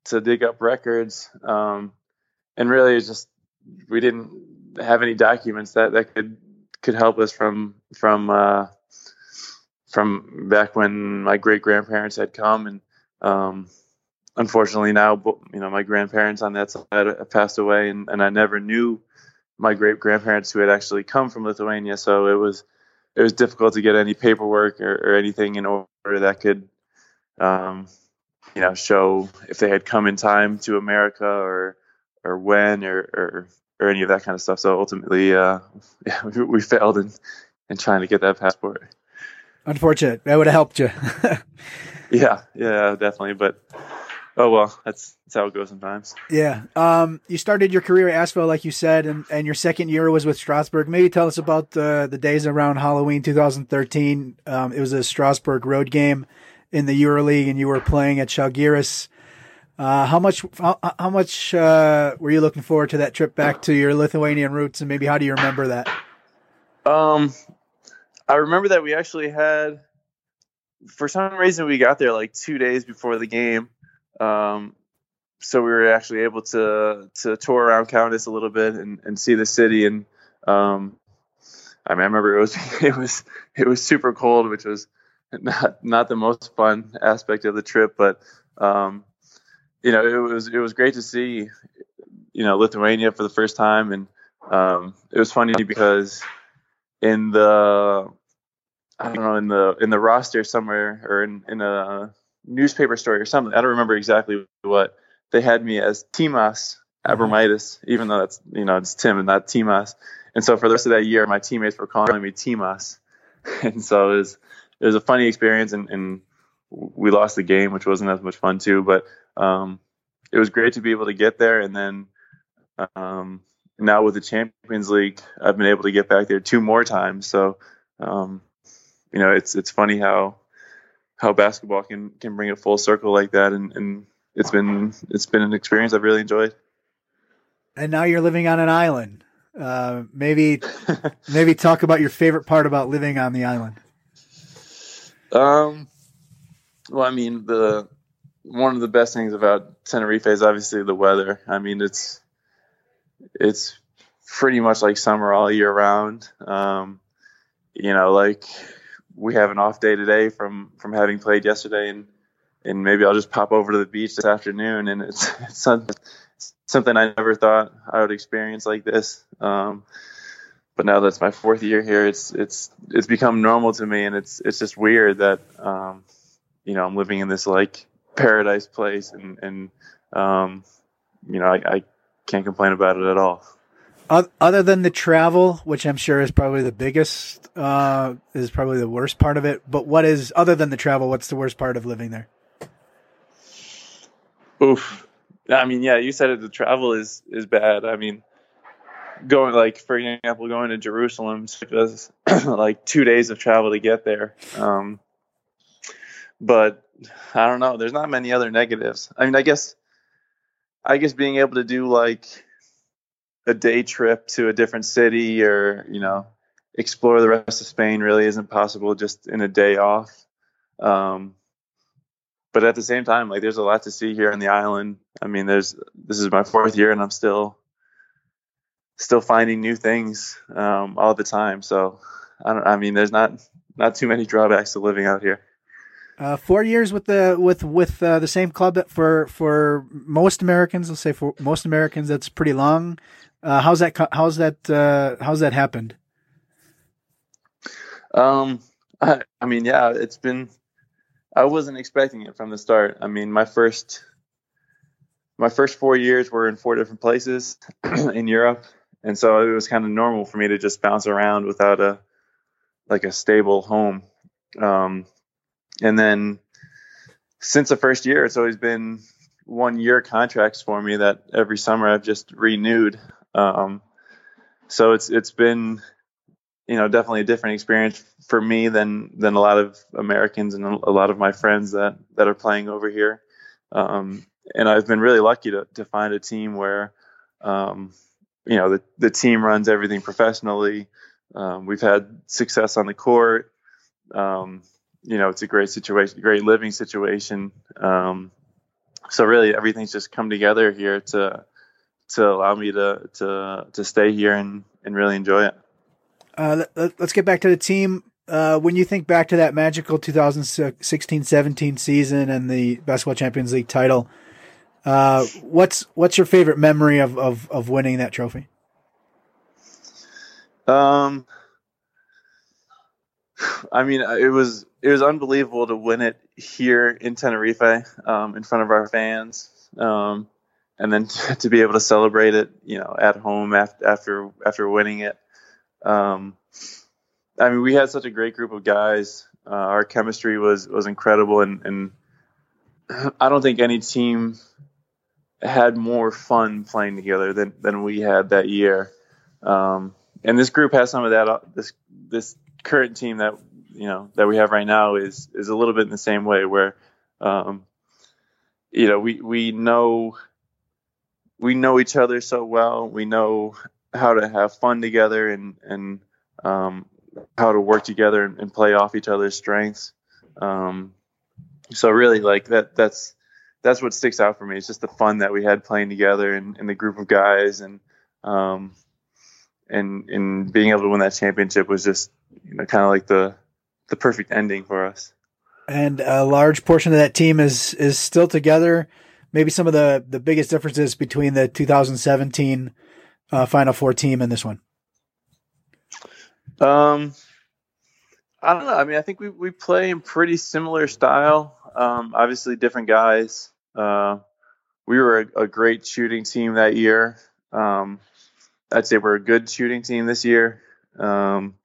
S7: to dig up records, um, and really just we didn't have any documents that that could could help us from from uh, from back when my great grandparents had come, and um, unfortunately now you know my grandparents on that side have passed away, and, and I never knew my great grandparents who had actually come from Lithuania, so it was it was difficult to get any paperwork or, or anything in order that could um, you know, show if they had come in time to America or or when or or, or any of that kind of stuff. So ultimately, uh, yeah, we, we failed in in trying to get that passport.
S2: Unfortunate. That would have helped you.
S7: yeah, yeah, definitely. But oh well, that's that's how it goes sometimes.
S2: Yeah. Um, you started your career at Asvel, like you said, and, and your second year was with Strasbourg. Maybe tell us about uh, the days around Halloween 2013. Um, it was a Strasbourg road game in the EuroLeague and you were playing at Žalgiris. Uh, how much how, how much uh, were you looking forward to that trip back to your Lithuanian roots, and maybe how do you remember that?
S7: Um, I remember that we actually had, for some reason, we got there like two days before the game. Um, so we were actually able to to tour around Kaunas a little bit and, and see the city. And um, I, mean, I remember it was it was it was super cold, which was not not the most fun aspect of the trip, but um, you know it was it was great to see you know Lithuania for the first time, and um, it was funny because in the I don't know in the in the roster somewhere or in in a newspaper story or something I don't remember exactly what they had me as Timas Abromaitis, even though that's you know it's Tim and not Timas. And so for the rest of that year, my teammates were calling me Timas, and so it was it was a funny experience, and, and we lost the game, which wasn't as much fun too. But um, it was great to be able to get there, and then um, now with the Champions League, I've been able to get back there two more times. So um, you know, it's it's funny how how basketball can can bring it full circle like that, and, and it's been it's been an experience I've really enjoyed.
S2: And now you're living on an island. Uh, maybe maybe talk about your favorite part about living on the island.
S7: Um, well, I mean, the one of the best things about Tenerife is obviously the weather. I mean, it's it's pretty much like summer all year round. Um, you know, like we have an off day today from from having played yesterday, and and maybe I'll just pop over to the beach this afternoon, and it's, it's something, something I never thought I would experience like this. Um, but now that's my fourth year here, it's it's it's become normal to me, and it's it's just weird that um, you know I'm living in this like paradise place, and and um, you know I, I can't complain about it at all.
S2: Other than the travel, which I'm sure is probably the biggest, uh, is probably the worst part of it. But what is other than the travel? What's the worst part of living there?
S7: Oof. I mean, yeah, you said it. The travel is is bad. I mean, going like for example going to jerusalem was like two days of travel to get there um, but i don't know there's not many other negatives i mean i guess i guess being able to do like a day trip to a different city or you know explore the rest of spain really isn't possible just in a day off um, but at the same time like there's a lot to see here on the island i mean there's this is my fourth year and i'm still still finding new things um, all the time. So I don't. I mean, there's not not too many drawbacks to living out here.
S2: Uh, four years with the with with uh, the same club for for most Americans. Let's say for most Americans, that's pretty long. Uh, how's that? How's that? Uh, how's that happened?
S7: Um, I, I, mean, yeah, it's been. I wasn't expecting it from the start. I mean, my first my first four years were in four different places in Europe, and so it was kind of normal for me to just bounce around without a like a stable home. Um, and then since the first year, it's always been one year contracts for me that every summer I've just renewed. Um, so it's it's been you know definitely a different experience for me than than a lot of Americans and a lot of my friends that that are playing over here. Um, and I've been really lucky to to find a team where um, you know the the team runs everything professionally. Um, we've had success on the court. Um, you know, it's a great situation, great living situation. Um, so really, everything's just come together here to to allow me to to to stay here and and really enjoy it.
S2: Uh, let, us get back to the team. Uh, when you think back to that magical 2016-17 season and the Basketball Champions League title, uh, what's what's your favorite memory of, of, of winning that trophy?
S7: Um, I mean, it was it was unbelievable to win it here in Tenerife um, in front of our fans, um, and then to, be able to celebrate it, you know, at home after after after winning it. Um, I mean, we had such a great group of guys. Uh, our chemistry was was incredible, and, and I don't think any team had more fun playing together than than we had that year. Um, and this group has some of that. Uh, this this current team that you know that we have right now is is a little bit in the same way where um, you know we we know we know each other so well. We know how to have fun together and and um, how to work together and, and, play off each other's strengths. Um, so really, like that that's that's what sticks out for me. It's just the fun that we had playing together and, and the group of guys and um, and and being able to win that championship was just you know kind of like the the perfect ending for us.
S2: And a large portion of that team is is still together. Maybe some of the the biggest differences between the 2017 uh, Final Four team and this one.
S7: Um, I don't know. I mean, I think we we play in pretty similar style. Um, obviously, different guys. Uh, we were a, a, great shooting team that year. Um, I'd say we're a good shooting team this year. Um,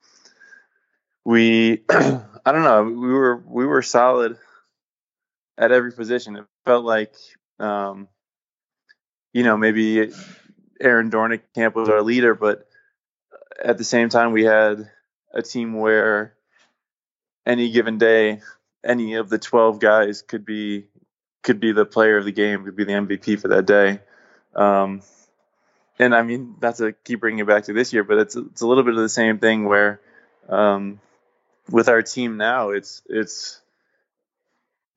S7: we I don't know we were we were solid at every position. It felt like um, you know maybe Aaron Doornekamp was our leader, but at the same time we had a team where any given day any of the 12 guys could be could be the player of the game, could be the MVP for that day. Um, and I mean, that's a keep bringing it back to this year, but it's it's a little bit of the same thing where um, with our team now, it's it's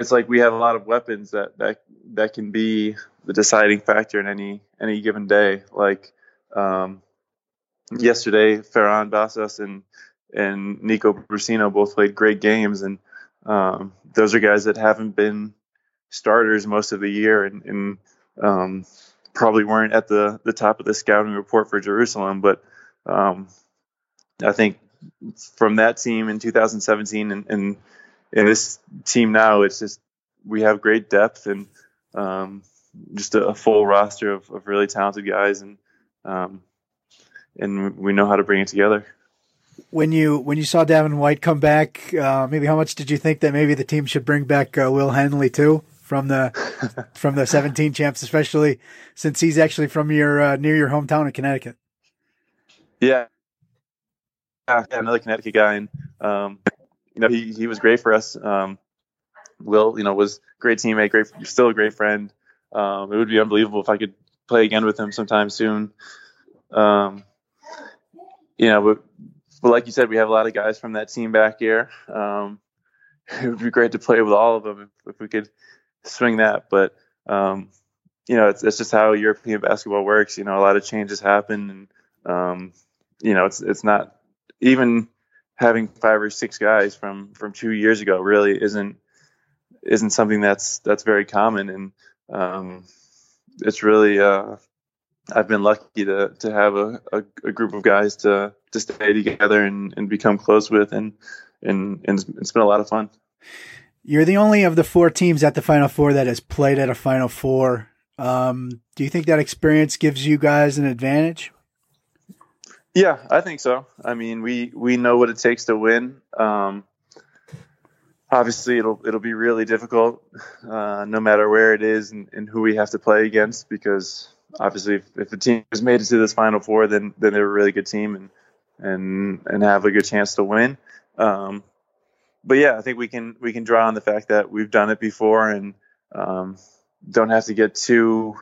S7: it's like we have a lot of weapons that that that can be the deciding factor in any any given day. Like um, yesterday, Ferran Bassas and and Nico Brussino both played great games, and um, those are guys that haven't been starters most of the year, and, and um, probably weren't at the the top of the scouting report for Jerusalem. But um, I think from that team in 2017 and, and in this team now, it's just we have great depth and um, just a, a, full roster of, of, really talented guys, and um, and we know how to bring it together.
S2: When you when you saw Davin White come back, uh, maybe how much did you think that maybe the team should bring back uh, Will Henley too from the from the 17 champs, especially since he's actually from your uh, near your hometown in Connecticut?
S7: Yeah, yeah, another Connecticut guy, and um, you know he he was great for us. Um, Will, you know, was great teammate, great, still a great friend. Um, it would be unbelievable if I could play again with him sometime soon. Um, you know, but, but, like you said, we have a lot of guys from that team back here. Um, it would be great to play with all of them if, if we could swing that. But um, you know, it's, it's just how European basketball works. You know, a lot of changes happen, and um, you know, it's it's not even having five or six guys from from two years ago really isn't isn't something that's that's very common and um, it's really uh, I've been lucky to to have a, a, a, group of guys to to stay together and, and become close with and and and it's been a lot of fun.
S2: You're the only of the four teams at the Final Four that has played at a Final Four. Um, do you think that experience gives you guys an advantage?
S7: Yeah, I think so. I mean, we we know what it takes to win. Um, obviously, it'll it'll be really difficult, uh, no matter where it is and, and, who we have to play against, because obviously, if, if the team has made it to this Final Four, then then they're a really good team and and and have a good chance to win. Um, but yeah, I think we can we can draw on the fact that we've done it before and um, don't have to get too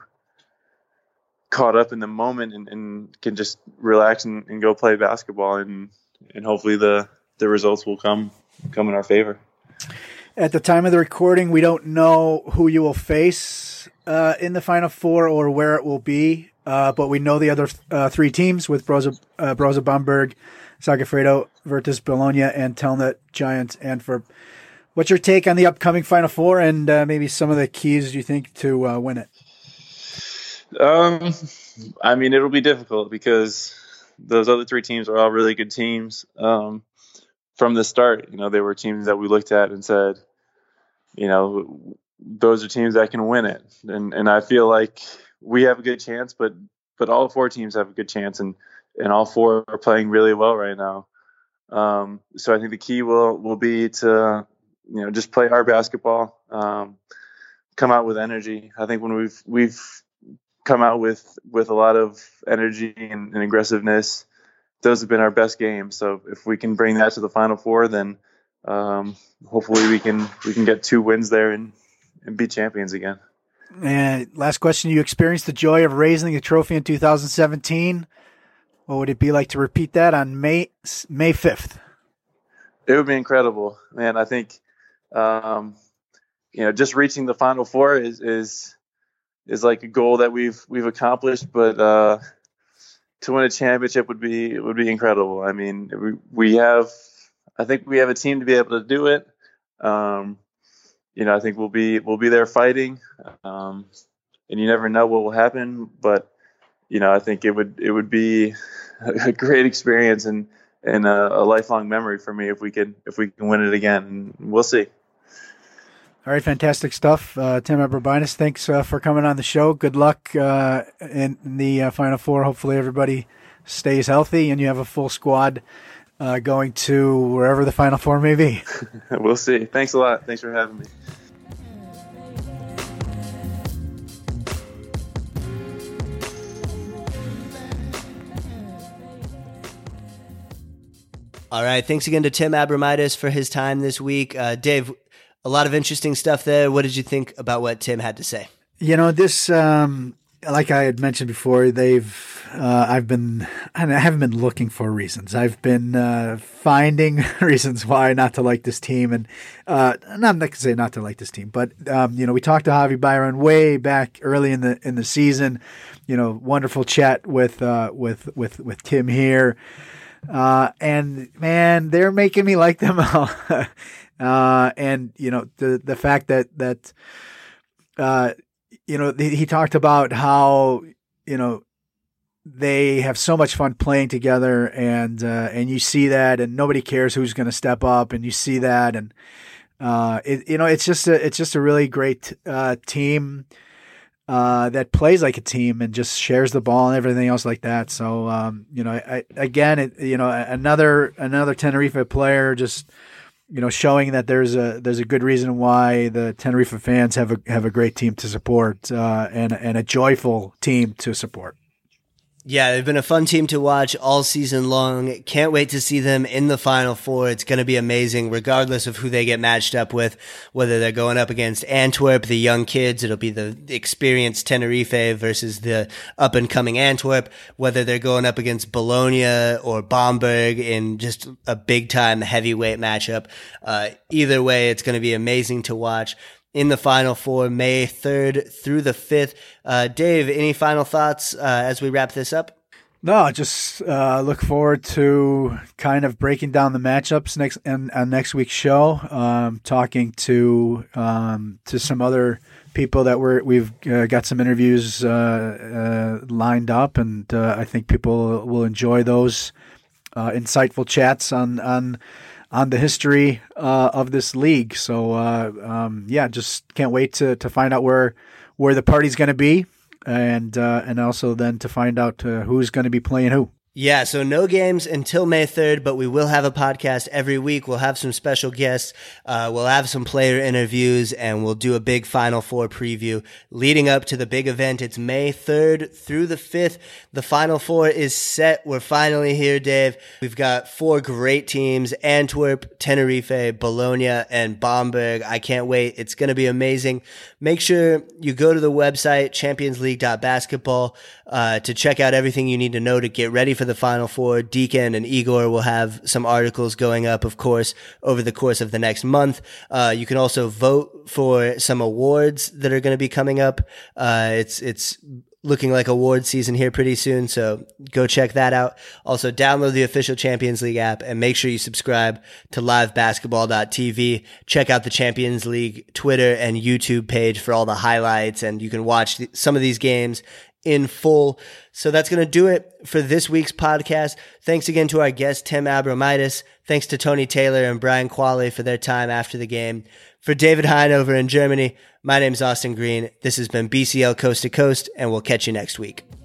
S7: caught up in the moment and, and can just relax and, and, go play basketball and and hopefully the the results will come come in our favor.
S2: At the time of the recording, we don't know who you will face uh, in the final four or where it will be, uh, but we know the other uh, three teams with Brose, uh, Brose Bamberg, Segafredo, Virtus Bologna, and Telnet Giants Antwerp. What's your take on the upcoming Final Four and uh, maybe some of the keys you think to uh, win it?
S7: Um, I mean, it'll be difficult because those other three teams are all really good teams. Um, from the start, you know, they were teams that we looked at and said, you know, those are teams that can win it, and and I feel like we have a good chance, but but all four teams have a good chance, and and all four are playing really well right now. Um, so I think the key will will be to you know just play our basketball, um, come out with energy. I think when we've we've come out with with a lot of energy and, and aggressiveness, those have been our best games. So if we can bring that to the final four, then um, hopefully we can we can get two wins there and, and be champions again.
S2: And last question: You experienced the joy of raising the trophy in 2017. What would it be like to repeat that on May May 5th?
S7: It would be incredible, man. I think um, you know just reaching the final four is is is like a goal that we've we've accomplished, but uh, to win a championship would be would be incredible. I mean, we we have I think we have a team to be able to do it. Um, you know, I think we'll be we'll be there fighting, um, and you never know what will happen. But you know, I think it would it would be a great experience and and a, a lifelong memory for me if we could if we can win it again. We'll see.
S2: All right, fantastic stuff. Uh, Tim Abromaitis, thanks uh, for coming on the show. Good luck uh, in, in, the uh, Final Four. Hopefully, everybody stays healthy and you have a full squad uh, going to wherever the Final Four may be.
S7: we'll see. Thanks a lot. Thanks for having me.
S1: All right. Thanks again to Tim Abromaitis for his time this week. Uh, Dave, a lot of interesting stuff there. What did you think about what Tim had to say?
S2: You know, this, um, like I had mentioned before, they've, uh, I've been, I haven't been looking for reasons. I've been uh, finding reasons why not to like this team. And uh, not going to say not to like this team, but, um, you know, we talked to Javi Beirán way back early in the, in the season, you know, wonderful chat with, uh, with, with, with Tim here. Uh, and man, they're making me like them. uh, and you know the the fact that that uh, you know he talked about how you know they have so much fun playing together, and uh, and you see that, and nobody cares who's going to step up, and you see that, and uh, it, you know it's just a it's just a really great uh, team uh, that plays like a team and just shares the ball and everything else like that. So um, you know, I, again, it, you know, another another Tenerife player just you know showing that there's a there's a good reason why the Tenerife fans have a have a great team to support uh, and and a joyful team to support.
S1: Yeah, they've been a fun team to watch all season long. Can't wait to see them in the final four. It's going to be amazing, regardless of who they get matched up with, whether they're going up against Antwerp, the young kids, it'll be the experienced Tenerife versus the up and coming Antwerp, whether they're going up against Bologna or Bamberg in just a big time heavyweight matchup. Uh, either way, it's going to be amazing to watch in the final four, May 3rd through the 5th. Uh, Dave, any final thoughts uh, as we wrap this up?
S2: No, just uh, look forward to kind of breaking down the matchups next and next week's show. Um, talking to um, to some other people that we're we've uh, got some interviews uh, uh, lined up, and I think people will enjoy those insightful chats on on on the history uh, of this league. So uh, um, yeah, just can't wait to to find out where where the party's going to be, and uh, and also then to find out uh, who's going to be playing who.
S1: Yeah, so no games until May 3rd, but we will have a podcast every week. We'll have some special guests. Uh, we'll have some player interviews and we'll do a big Final Four preview leading up to the big event. It's May 3rd through the 5th. The Final Four is set. We're finally here, Dave. We've got four great teams Antwerp, Tenerife, Bologna, and Bamberg. I can't wait. It's going to be amazing. Make sure you go to the website, championsleague.basketball, uh, to check out everything you need to know to get ready for the Final Four. Deacon and Igor will have some articles going up, of course, over the course of the next month. Uh, you can also vote for some awards that are going to be coming up. Uh, it's it's looking like award season here pretty soon. So go check that out. Also download the official Champions League app and make sure you subscribe to livebasketball.tv. Check out the Champions League Twitter and YouTube page for all the highlights and you can watch some of these games in full. So that's going to do it for this week's podcast. Thanks again to our guest, Tim Abromaitis. Thanks to Tony Taylor and Brian Qvale for their time after the game. For David Hein over in Germany, my name is Austin Green. This has been BCL Coast to Coast, and we'll catch you next week.